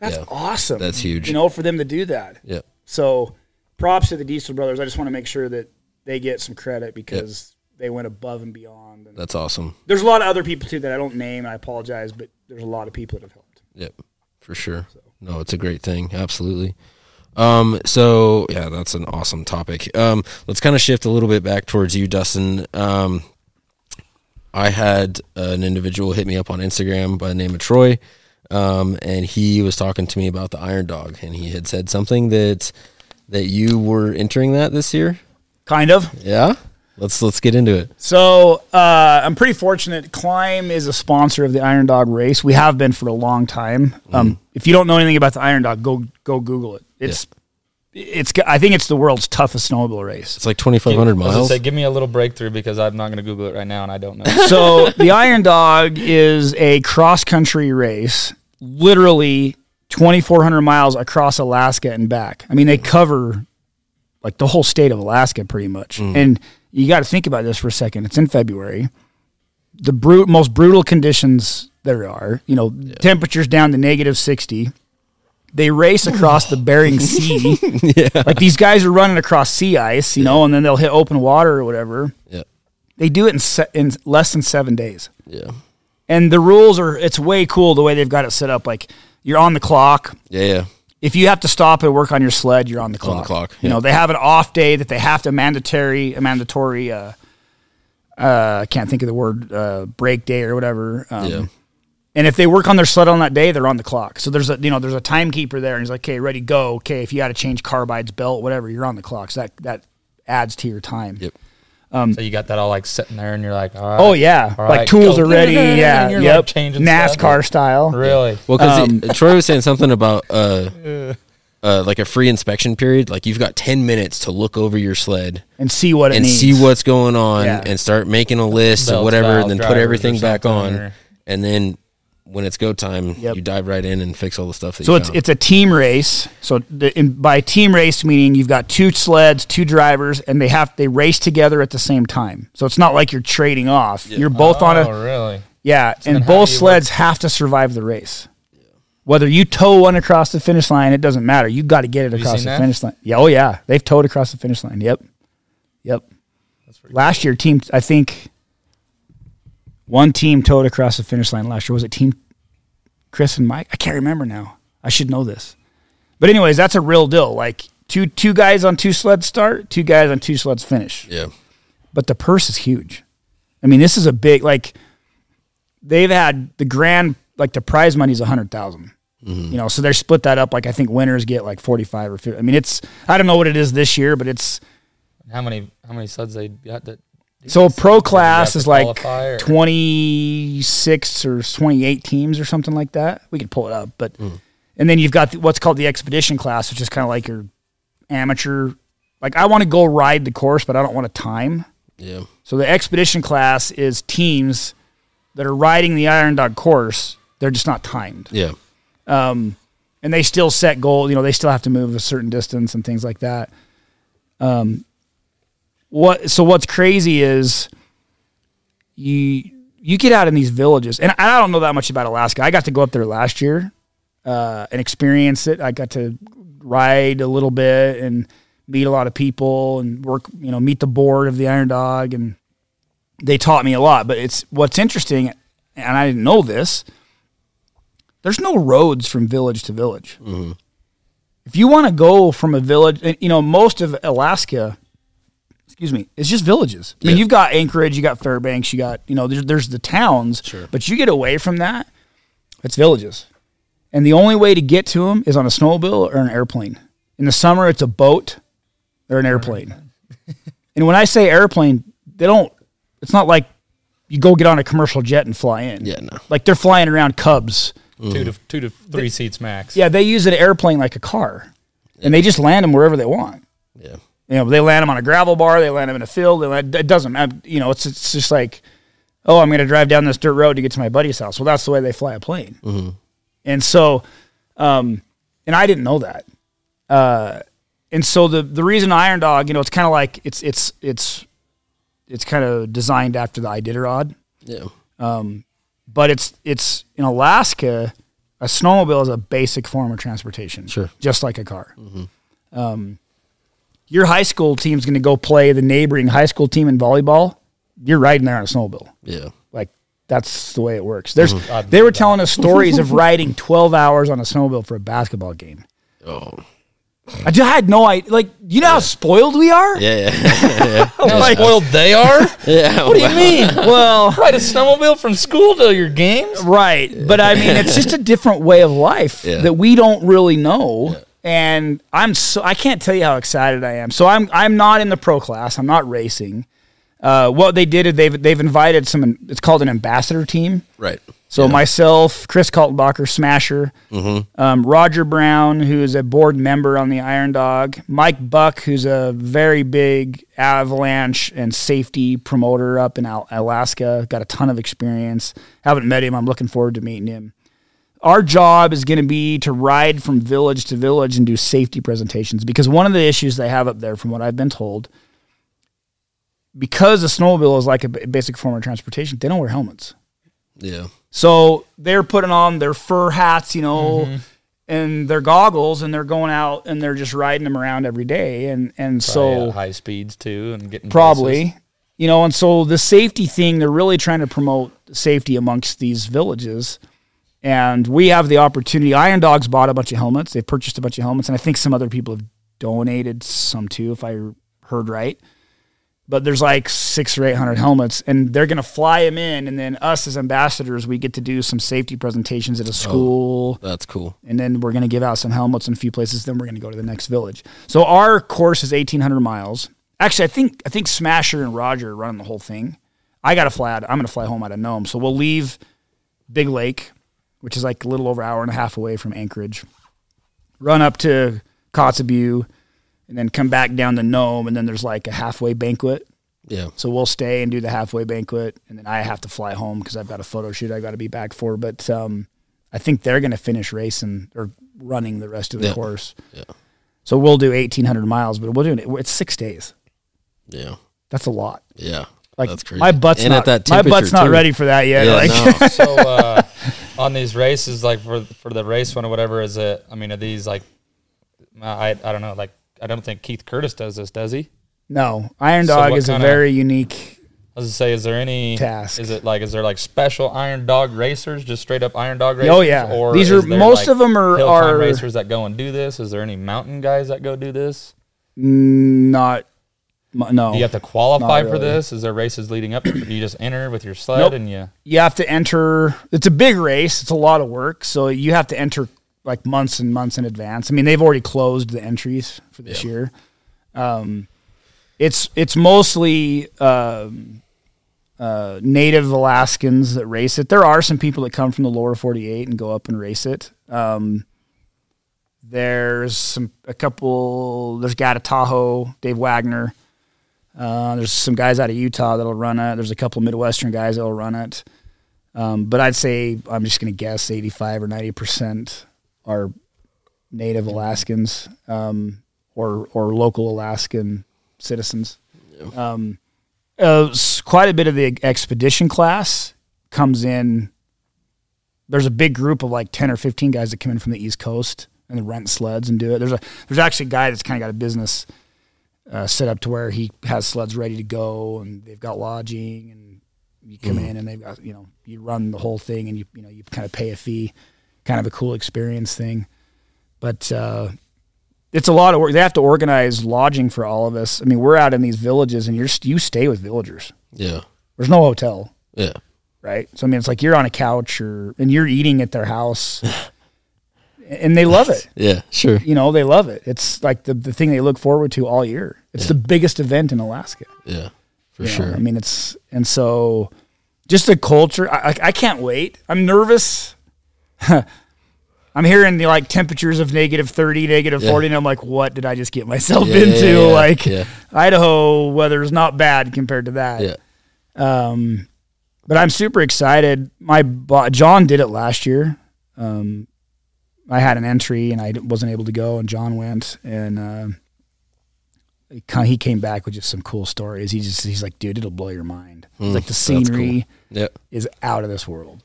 that's awesome. That's huge. You know, for them to do that. Yeah. So, props to the Diesel brothers. I just want to make sure that they get some credit because they went above and beyond. And That's awesome. there's a lot of other people too that I don't name. I apologize, but there's a lot of people that have helped. Yep, for sure. No, it's a great thing. Absolutely. Um, so yeah, that's an awesome topic. Um, let's kind of shift a little bit back towards you, Dustin. Um, I had an individual hit me up on Instagram by the name of Troy, um, and he was talking to me about the Iron Dog, and he had said something that that you were entering that this year. Kind of. Yeah, let's let's get into it. So uh, I'm pretty fortunate. Klim is a sponsor of the Iron Dog race. We have been for a long time. Um, if you don't know anything about the Iron Dog, go go Google it. It's it's. I think it's the world's toughest snowmobile race. It's like twenty five hundred I was gonna miles. Say, give me a little breakthrough because I'm not going to Google it right now and I don't know. [laughs] So the Iron Dog is a cross country race, literally 2,400 miles across Alaska and back. I mean, they cover like the whole state of Alaska pretty much. And you got to think about this for a second. It's in February. The brute, most brutal conditions there are, you know, temperatures down to negative 60. They race across the Bering [laughs] Sea. Like these guys are running across sea ice, you know, and then they'll hit open water or whatever. yeah, They do it in, se- in less than seven days yeah, and the rules are it's way cool the way they've got it set up like you're on the clock yeah, yeah. If you have to stop and work on your sled you're on the clock, clock, you know they have an off day that they have to mandatory a mandatory uh uh i can't think of the word uh break day or whatever um, Yeah. and if they work on their sled on that day they're on the clock. So there's a you know there's a timekeeper there and he's like okay ready go. Okay if you got to change carbides belt whatever you're on the clock. So that that adds to your time. Yep. So you got that all like sitting there and you're like, all right. oh yeah All like right, tools go. are ready [laughs] And yeah you're, like, changing nascar stuff. style Really? Well, because Um, Troy was saying something about uh, [laughs] uh, like a free inspection period. Like you've got ten minutes to look over your sled and see what it and needs. see what's going on, Yeah. and start making a list or whatever, valve, and then put everything back on, or- and then when it's go time, Yep. you dive right in and fix all the stuff that So you it's found. it's a team race. So the, in, by team race meaning you've got two sleds, two drivers, and they have they race together at the same time. So it's not like you're trading off. You're both on Oh, a really? yeah, then and both do you sleds have to survive the race. Whether you tow one across the finish line, it doesn't matter. You got to get it you across the that? finish line. Yeah, oh yeah, they've towed across the finish line. Yep, yep. Last year, team I think one team towed across the finish line last year. Was it team Chris and Mike? I can't remember now. I should know this. But anyways, that's a real deal. Like two two guys on two sleds start, two guys on two sleds finish. yeah, But the purse is huge. I mean, this is a big like they've had the grand like the prize money is a hundred thousand. Mm-hmm. You know, so they're split that up. Like I think winners get like forty five or fifty. I mean, it's I don't know what it is this year, but it's How many how many sleds they got that? So pro class is like or- twenty six or twenty eight teams or something like that. We could pull it up, but and then you've got the, what's called the expedition class, which is kind of like your amateur. Like I want to go ride the course, but I don't want to time. yeah, So the expedition class is teams that are riding the Iron Dog course. They're just not timed, yeah, and they still set goal. You know, they still have to move a certain distance and things like that. Um, what? So what's crazy is you you get out in these villages, and I don't know that much about Alaska. I got to go up there last year uh, and experience it. I got to ride a little bit and meet a lot of people and work. You know, meet the board of the Iron Dog and they taught me a lot. But it's what's interesting, and I didn't know this. There's no roads from village to village. If you want to go from a village, you know, most of Alaska, excuse me, it's just villages. I mean, Yeah. you've got Anchorage, you got Fairbanks, you got, you know, there's, there's the towns, Sure. but you get away from that, it's villages. And the only way to get to them is on a snowmobile or an airplane. In the summer, it's a boat or an airplane. [laughs] and when I say airplane, they don't, it's not like you go get on a commercial jet and fly in. Yeah, no. Like they're flying around Cubs. Two to mm-hmm. two to three seats max. Yeah, they use an airplane like a car, and they just land them wherever they want. You know, they land them on a gravel bar, they land them in a field. They land, it doesn't matter. You know, it's it's just like, oh, I'm going to drive down this dirt road to get to my buddy's house. Well, that's the way they fly a plane. And so, um, and I didn't know that. Uh, and so the the reason Iron Dog, you know, it's kind of like it's it's it's it's kind of designed after the Iditarod Yeah. Um, but it's it's in Alaska. A snowmobile is a basic form of transportation, Sure. just like a car. Um, your high school team's going to go play the neighboring high school team in volleyball. You're riding there on a snowmobile, Yeah. like that's the way it works. There's I'd they were telling us stories of riding [laughs] 12 hours on a snowmobile for a basketball game. Oh. I just had no idea. Like, you know how spoiled we are. Yeah. Yeah. [laughs] How spoiled they are? [laughs] yeah. What do you mean? Well, Ride a snowmobile from school to your games? Right. But I mean, it's just a different way of life Yeah. that we don't really know. And I'm so I can't tell you how excited I am. So I'm I'm not in the pro class. I'm not racing. Uh, what they did is they've they've invited some. It's called an ambassador team. Right. So myself, Chris Kaltenbacher, Smasher, um, Roger Brown, who is a board member on the Iron Dog, Mike Buck, who's a very big avalanche and safety promoter up in Al- Alaska, got a ton of experience. Haven't met him. I'm looking forward to meeting him. Our job is going to be to ride from village to village and do safety presentations because one of the issues they have up there, from what I've been told, because a snowmobile is like a basic form of transportation, they don't wear helmets. Yeah. So they're putting on their fur hats, you know, Mm-hmm. and their goggles, and they're going out and they're just riding them around every day, and and Probably so at high speeds too, and getting probably, places. you know, and so the safety thing, they're really trying to promote safety amongst these villages, and we have the opportunity. Iron Dogs bought a bunch of helmets; they've purchased a bunch of helmets, and I think some other people have donated some too, if I heard right. But there's like six or eight hundred helmets, and they're gonna fly them in, and then us as ambassadors, we get to do some safety presentations at a oh, school That's cool. and then we're going to give out some helmets in a few places. Then we're going to go to the next village. So our course is eighteen hundred miles. Actually, I think I think Smasher and Roger are running the whole thing. I got to fly out. I'm going to fly home out of Nome. So we'll leave Big Lake, which is like a little over an hour and a half away from Anchorage. Run up to Kotzebue, and then come back down to Nome, and then there's like a halfway banquet. Yeah. So we'll stay and do the halfway banquet, and then I have to fly home because I've got a photo shoot I got to be back for. But um, I think they're going to finish racing or running the rest of the Yeah. course. Yeah. So we'll do eighteen hundred miles, but we'll do it. It's six days. Yeah. That's a lot. Yeah. Like That's crazy. my butt's And not at that my butt's not too. ready for that yet. Yeah. like, no. [laughs] So uh, on these races, like for for the race one or whatever, is it? I mean, are these like? I I don't know. Like I don't think Keith Curtis does this, does he? no, Iron So Dog what is a kinda- very unique. I was to say, is there any Task. Is it like is there like special Iron Dog racers, just straight up Iron Dog racers? Oh, yeah. Or These are- most like, them are- hill climb are- racers that go and do this. Is there any mountain guys that go do this? Not no. Do you have to qualify Not for this? Is there races leading up? Do you just enter with your sled Nope. and you? you have to enter. It's a big race. It's a lot of work. So you have to enter like months and months in advance. I mean, they've already closed the entries for this year. Um, it's it's mostly um, uh, native Alaskans that race it. There are some people that come from the lower 48 and go up and race it. Um, there's some a couple. There's of Tahoe, Dave Wagner. Uh, there's some guys out of Utah that'll run it. There's a couple Midwestern guys that'll run it. Um, but I'd say I'm just going to guess 85 or 90 percent are native Alaskans um, or or local Alaskan citizens. Um, uh, quite a bit of the expedition class comes in. There's a big group of like 10 or 15 guys that come in from the East Coast and they rent sleds and do it. There's a there's actually a guy that's kind of got a business uh, set up to where he has sleds ready to go, and they've got lodging, and you come in and they've got you know you run the whole thing, and you you know you kind of pay a fee, kind of a cool experience thing, but. Uh, it's a lot of work. They have to organize lodging for all of us. I mean, we're out in these villages, and you're you stay with villagers. Yeah. There's no hotel Yeah. right? So I mean, it's like you're on a couch or and you're eating at their house, [laughs] and they love it. [laughs] Yeah. Sure. You know, they love it. It's like the the thing they look forward to all year. It's the biggest event in Alaska. Yeah. For you know? sure. I mean, it's and so just the culture. I, I, I can't wait. I'm nervous. [laughs] I'm hearing the like temperatures of negative 30, negative Yeah. 40, and I'm like, what did I just get myself Yeah, yeah, into? yeah, yeah. like Yeah. Idaho is not bad compared to that. Yeah. Um, but I'm super excited. My bo- John did it last year. Um, I had an entry and I wasn't able to go, and John went, and uh, he came back with just some cool stories. He just he's like, dude, it'll blow your mind. He's like the that's cool. scenery Yeah. is out of this world.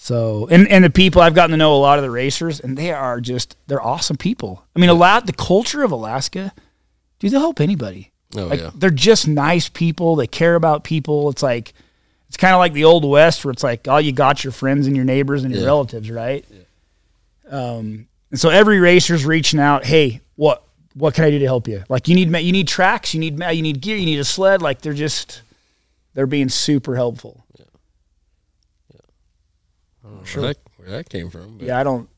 So and and the people I've gotten to know a lot of the racers, and they are just they're awesome people. I mean, a lot the culture of Alaska, dude, they'll help anybody. Oh Like yeah. they're just nice people. They care about people. It's like it's kind of like the old west where it's like, oh, you got your friends and your neighbors and your Yeah. relatives, right? Um, and so every racer's reaching out. Hey, what what can I do to help you? Like you need you need tracks, you need you need gear, you need a sled. Like they're just they're being super helpful. Yeah, I'm that, where that came from. but- Yeah, I don't.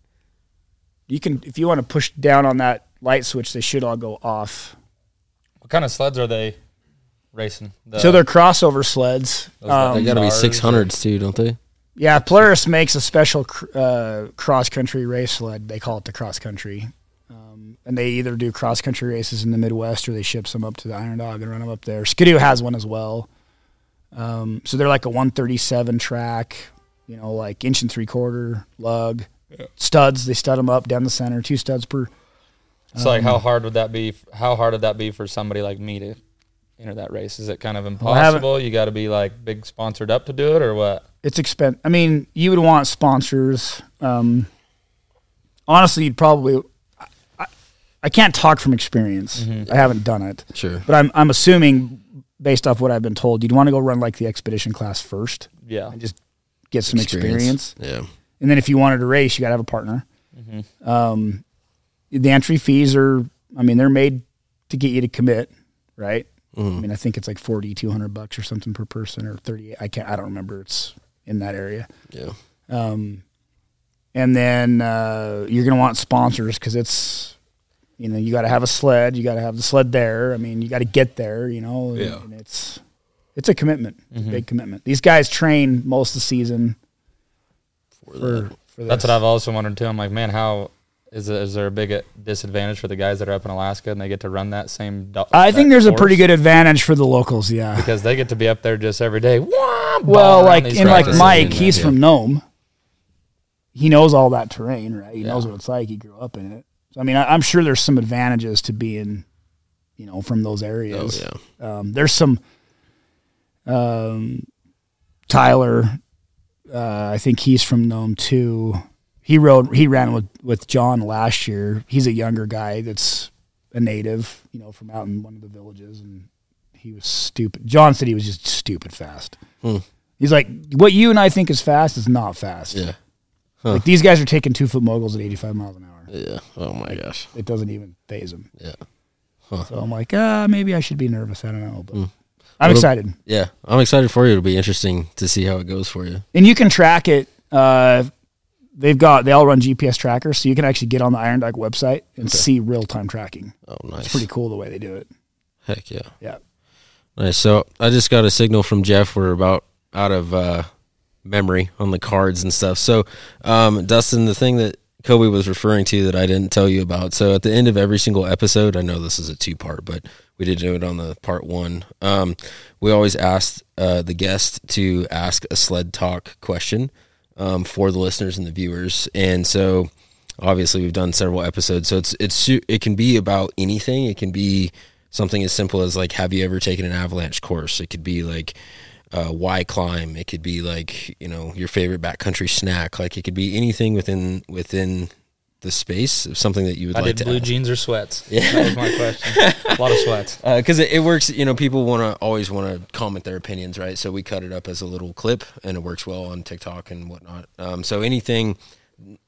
You can if you want to push down on that light switch, they should all go off. What kind of sleds are they racing? The, so they're crossover sleds. Those Um, They got to be Stars six hundreds too, don't they? Yeah, Polaris makes a special cr- uh, cross country race sled. They call it the cross country, um, and they either do cross country races in the Midwest or they ship some up to the Iron Dog and run them up there. Ski-Doo has one as well. Um, so they're like a 137 track, you know, like inch and three quarter lug studs. They stud them up down the center, two studs per. So like, um, how hard would that be? How hard would that be for somebody like me to enter that race? Is it kind of I haven't- impossible? you got to be like big sponsored up to do it, or what? It's expensive. I mean, you would want sponsors. Um, honestly, you'd probably. I, I, I can't talk from experience. I haven't done it. Sure. But I'm I'm assuming based off what I've been told, you'd want to go run like the expedition class first Yeah. and just get some experience. Yeah. And then if you wanted to race, you got to have a partner. Um, the entry fees are, I mean, they're made to get you to commit, right? I mean, I think it's like 40, 200 bucks or something per person or 30. I can't, I don't remember. It's in that area. Yeah. Um, and then uh, you're going to want sponsors because it's, you know, you got to have a sled. You got to have the sled there. I mean, you got to get there. You know, Yeah. and it's it's a commitment, It's a big commitment. These guys train most of the season For for, that. for That's what I've also wondered too. I'm like, man, how is it, is there a big disadvantage for the guys that are up in Alaska and they get to run that same? do- I think that there's a pretty good advantage for the locals. Yeah. because they get to be up there just every day. Wah, Well, like around in like tracks. Mike, he's that, from Nome. He knows all that terrain, right? He knows what it's like. He grew up in it. So I mean, I, I'm sure there's some advantages to being, you know, from those Oh areas. yeah. Um, there's some. Um, Tyler, uh, I think he's from Nome too. He rode. He ran with with John last year. He's a younger guy that's a native, you know, from out in one of the villages, and he was stupid. John said he was just stupid fast. Hmm. He's like, what you and I think is fast is not fast. Yeah. Like these guys are taking two foot moguls at 85 miles an hour. Yeah. Oh my gosh. It doesn't even phase them. Yeah. So I'm like, ah, maybe I should be nervous. I don't know, but I'm What'll- excited. Yeah. I'm excited for you. It'll be interesting to see how it goes for you. and you can track it. Uh, they've got they all run GPS trackers, so you can actually get on the Iron Dog website and see real time tracking. Oh, nice. It's pretty cool the way they do it. Heck yeah. Yeah. Nice. So I just got a signal from Jeff. We're about out of uh, memory on the cards and stuff. So, um, Dustin, the thing that Kobe was referring to that I didn't tell you about. So at the end of every single episode, I know this is a two part, but we did do it on the part one. Um, we always asked uh, the guest to ask a sled talk question um, for the listeners and the viewers, and so obviously we've done several episodes. So it's it's it can be about anything. It can be something as simple as like, have you ever taken an avalanche course? It could be like uh, why Klim. It could be like you know your favorite backcountry snack. Like it could be anything within within the space? Of something that you would I like did to blue add? jeans or sweats. [laughs] Yeah, that was my question. a lot of sweats. [laughs] because it, it works. You know, people want to always want to comment their opinions, right? So we cut it up as a little clip, and it works well on TikTok and whatnot. Um, so anything,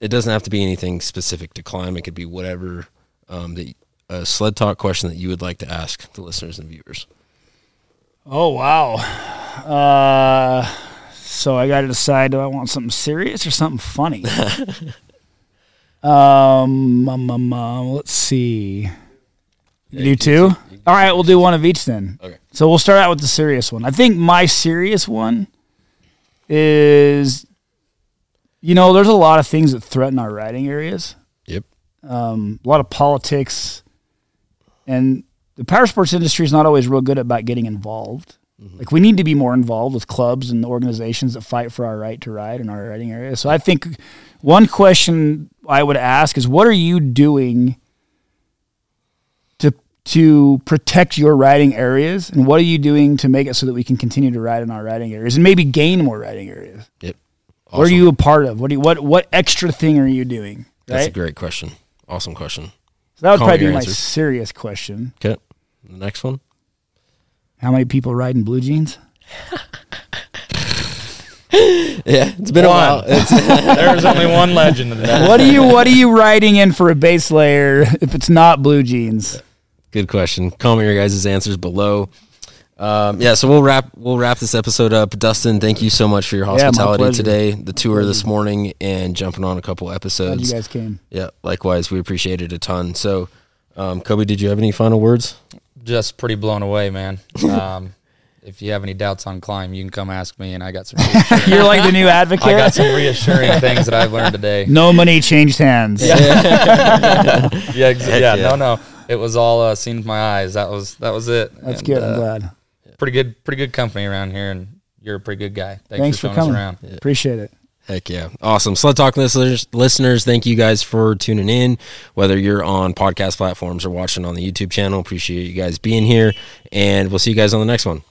it doesn't have to be anything specific to Klim. It could be whatever um, that a sled talk question that you would like to ask the listeners and viewers. Oh wow. Uh, so I got to decide: do I want something serious or something funny? [laughs] um, um, um, um, let's see. You do two. All right, we'll do one of each then. Okay. So we'll start out with the serious one. I think my serious one is, you know, there's a lot of things that threaten our riding areas. Yep. Um, a lot of politics, and the power sports industry is not always real good about getting involved. Like we need to be more involved with clubs and organizations that fight for our right to ride in our riding area. So I think one question I would ask is, what are you doing to to protect your riding areas, and what are you doing to make it so that we can continue to ride in our riding areas and maybe gain more riding areas? Yep. What are you a part of? What do you, what what extra thing are you doing? That's a great question. Awesome question. So that would Comment probably be your my serious question. Okay. The next one. How many people ride in blue jeans? [laughs] [laughs] Yeah, it's been a while. [laughs] It's, There's only one legend in that. [laughs] what are you what are you riding in for a base layer if it's not blue jeans? Good question. Comment your guys' answers below. Um, yeah, so we'll wrap we'll wrap this episode up. Dustin, thank you so much for your hospitality pleasure. today, the tour this morning, and jumping on a couple Glad episodes. you guys came. Yeah, likewise, we appreciate it a ton. So, um, Kobe, did you have any final words? Just pretty blown away, man. Um, if you have any doubts on Klim, you can come ask me, and I got some. [laughs] Reassuring, You're like the new advocate. [laughs] I got some reassuring [laughs] things that I've learned today. no money changed hands. Yeah, ex- Heck yeah, yeah. no, no. It was all uh, seen with my eyes. That was that was it. That's And, good. I'm uh, glad. Pretty good, pretty good company around here, and you're a pretty good guy. Thanks, Thanks for for coming. us around. Appreciate it. Heck yeah. Awesome. Sled Talk listeners, listeners, thank you guys for tuning in. Whether you're on podcast platforms or watching on the YouTube channel, appreciate you guys being here. And we'll see you guys on the next one.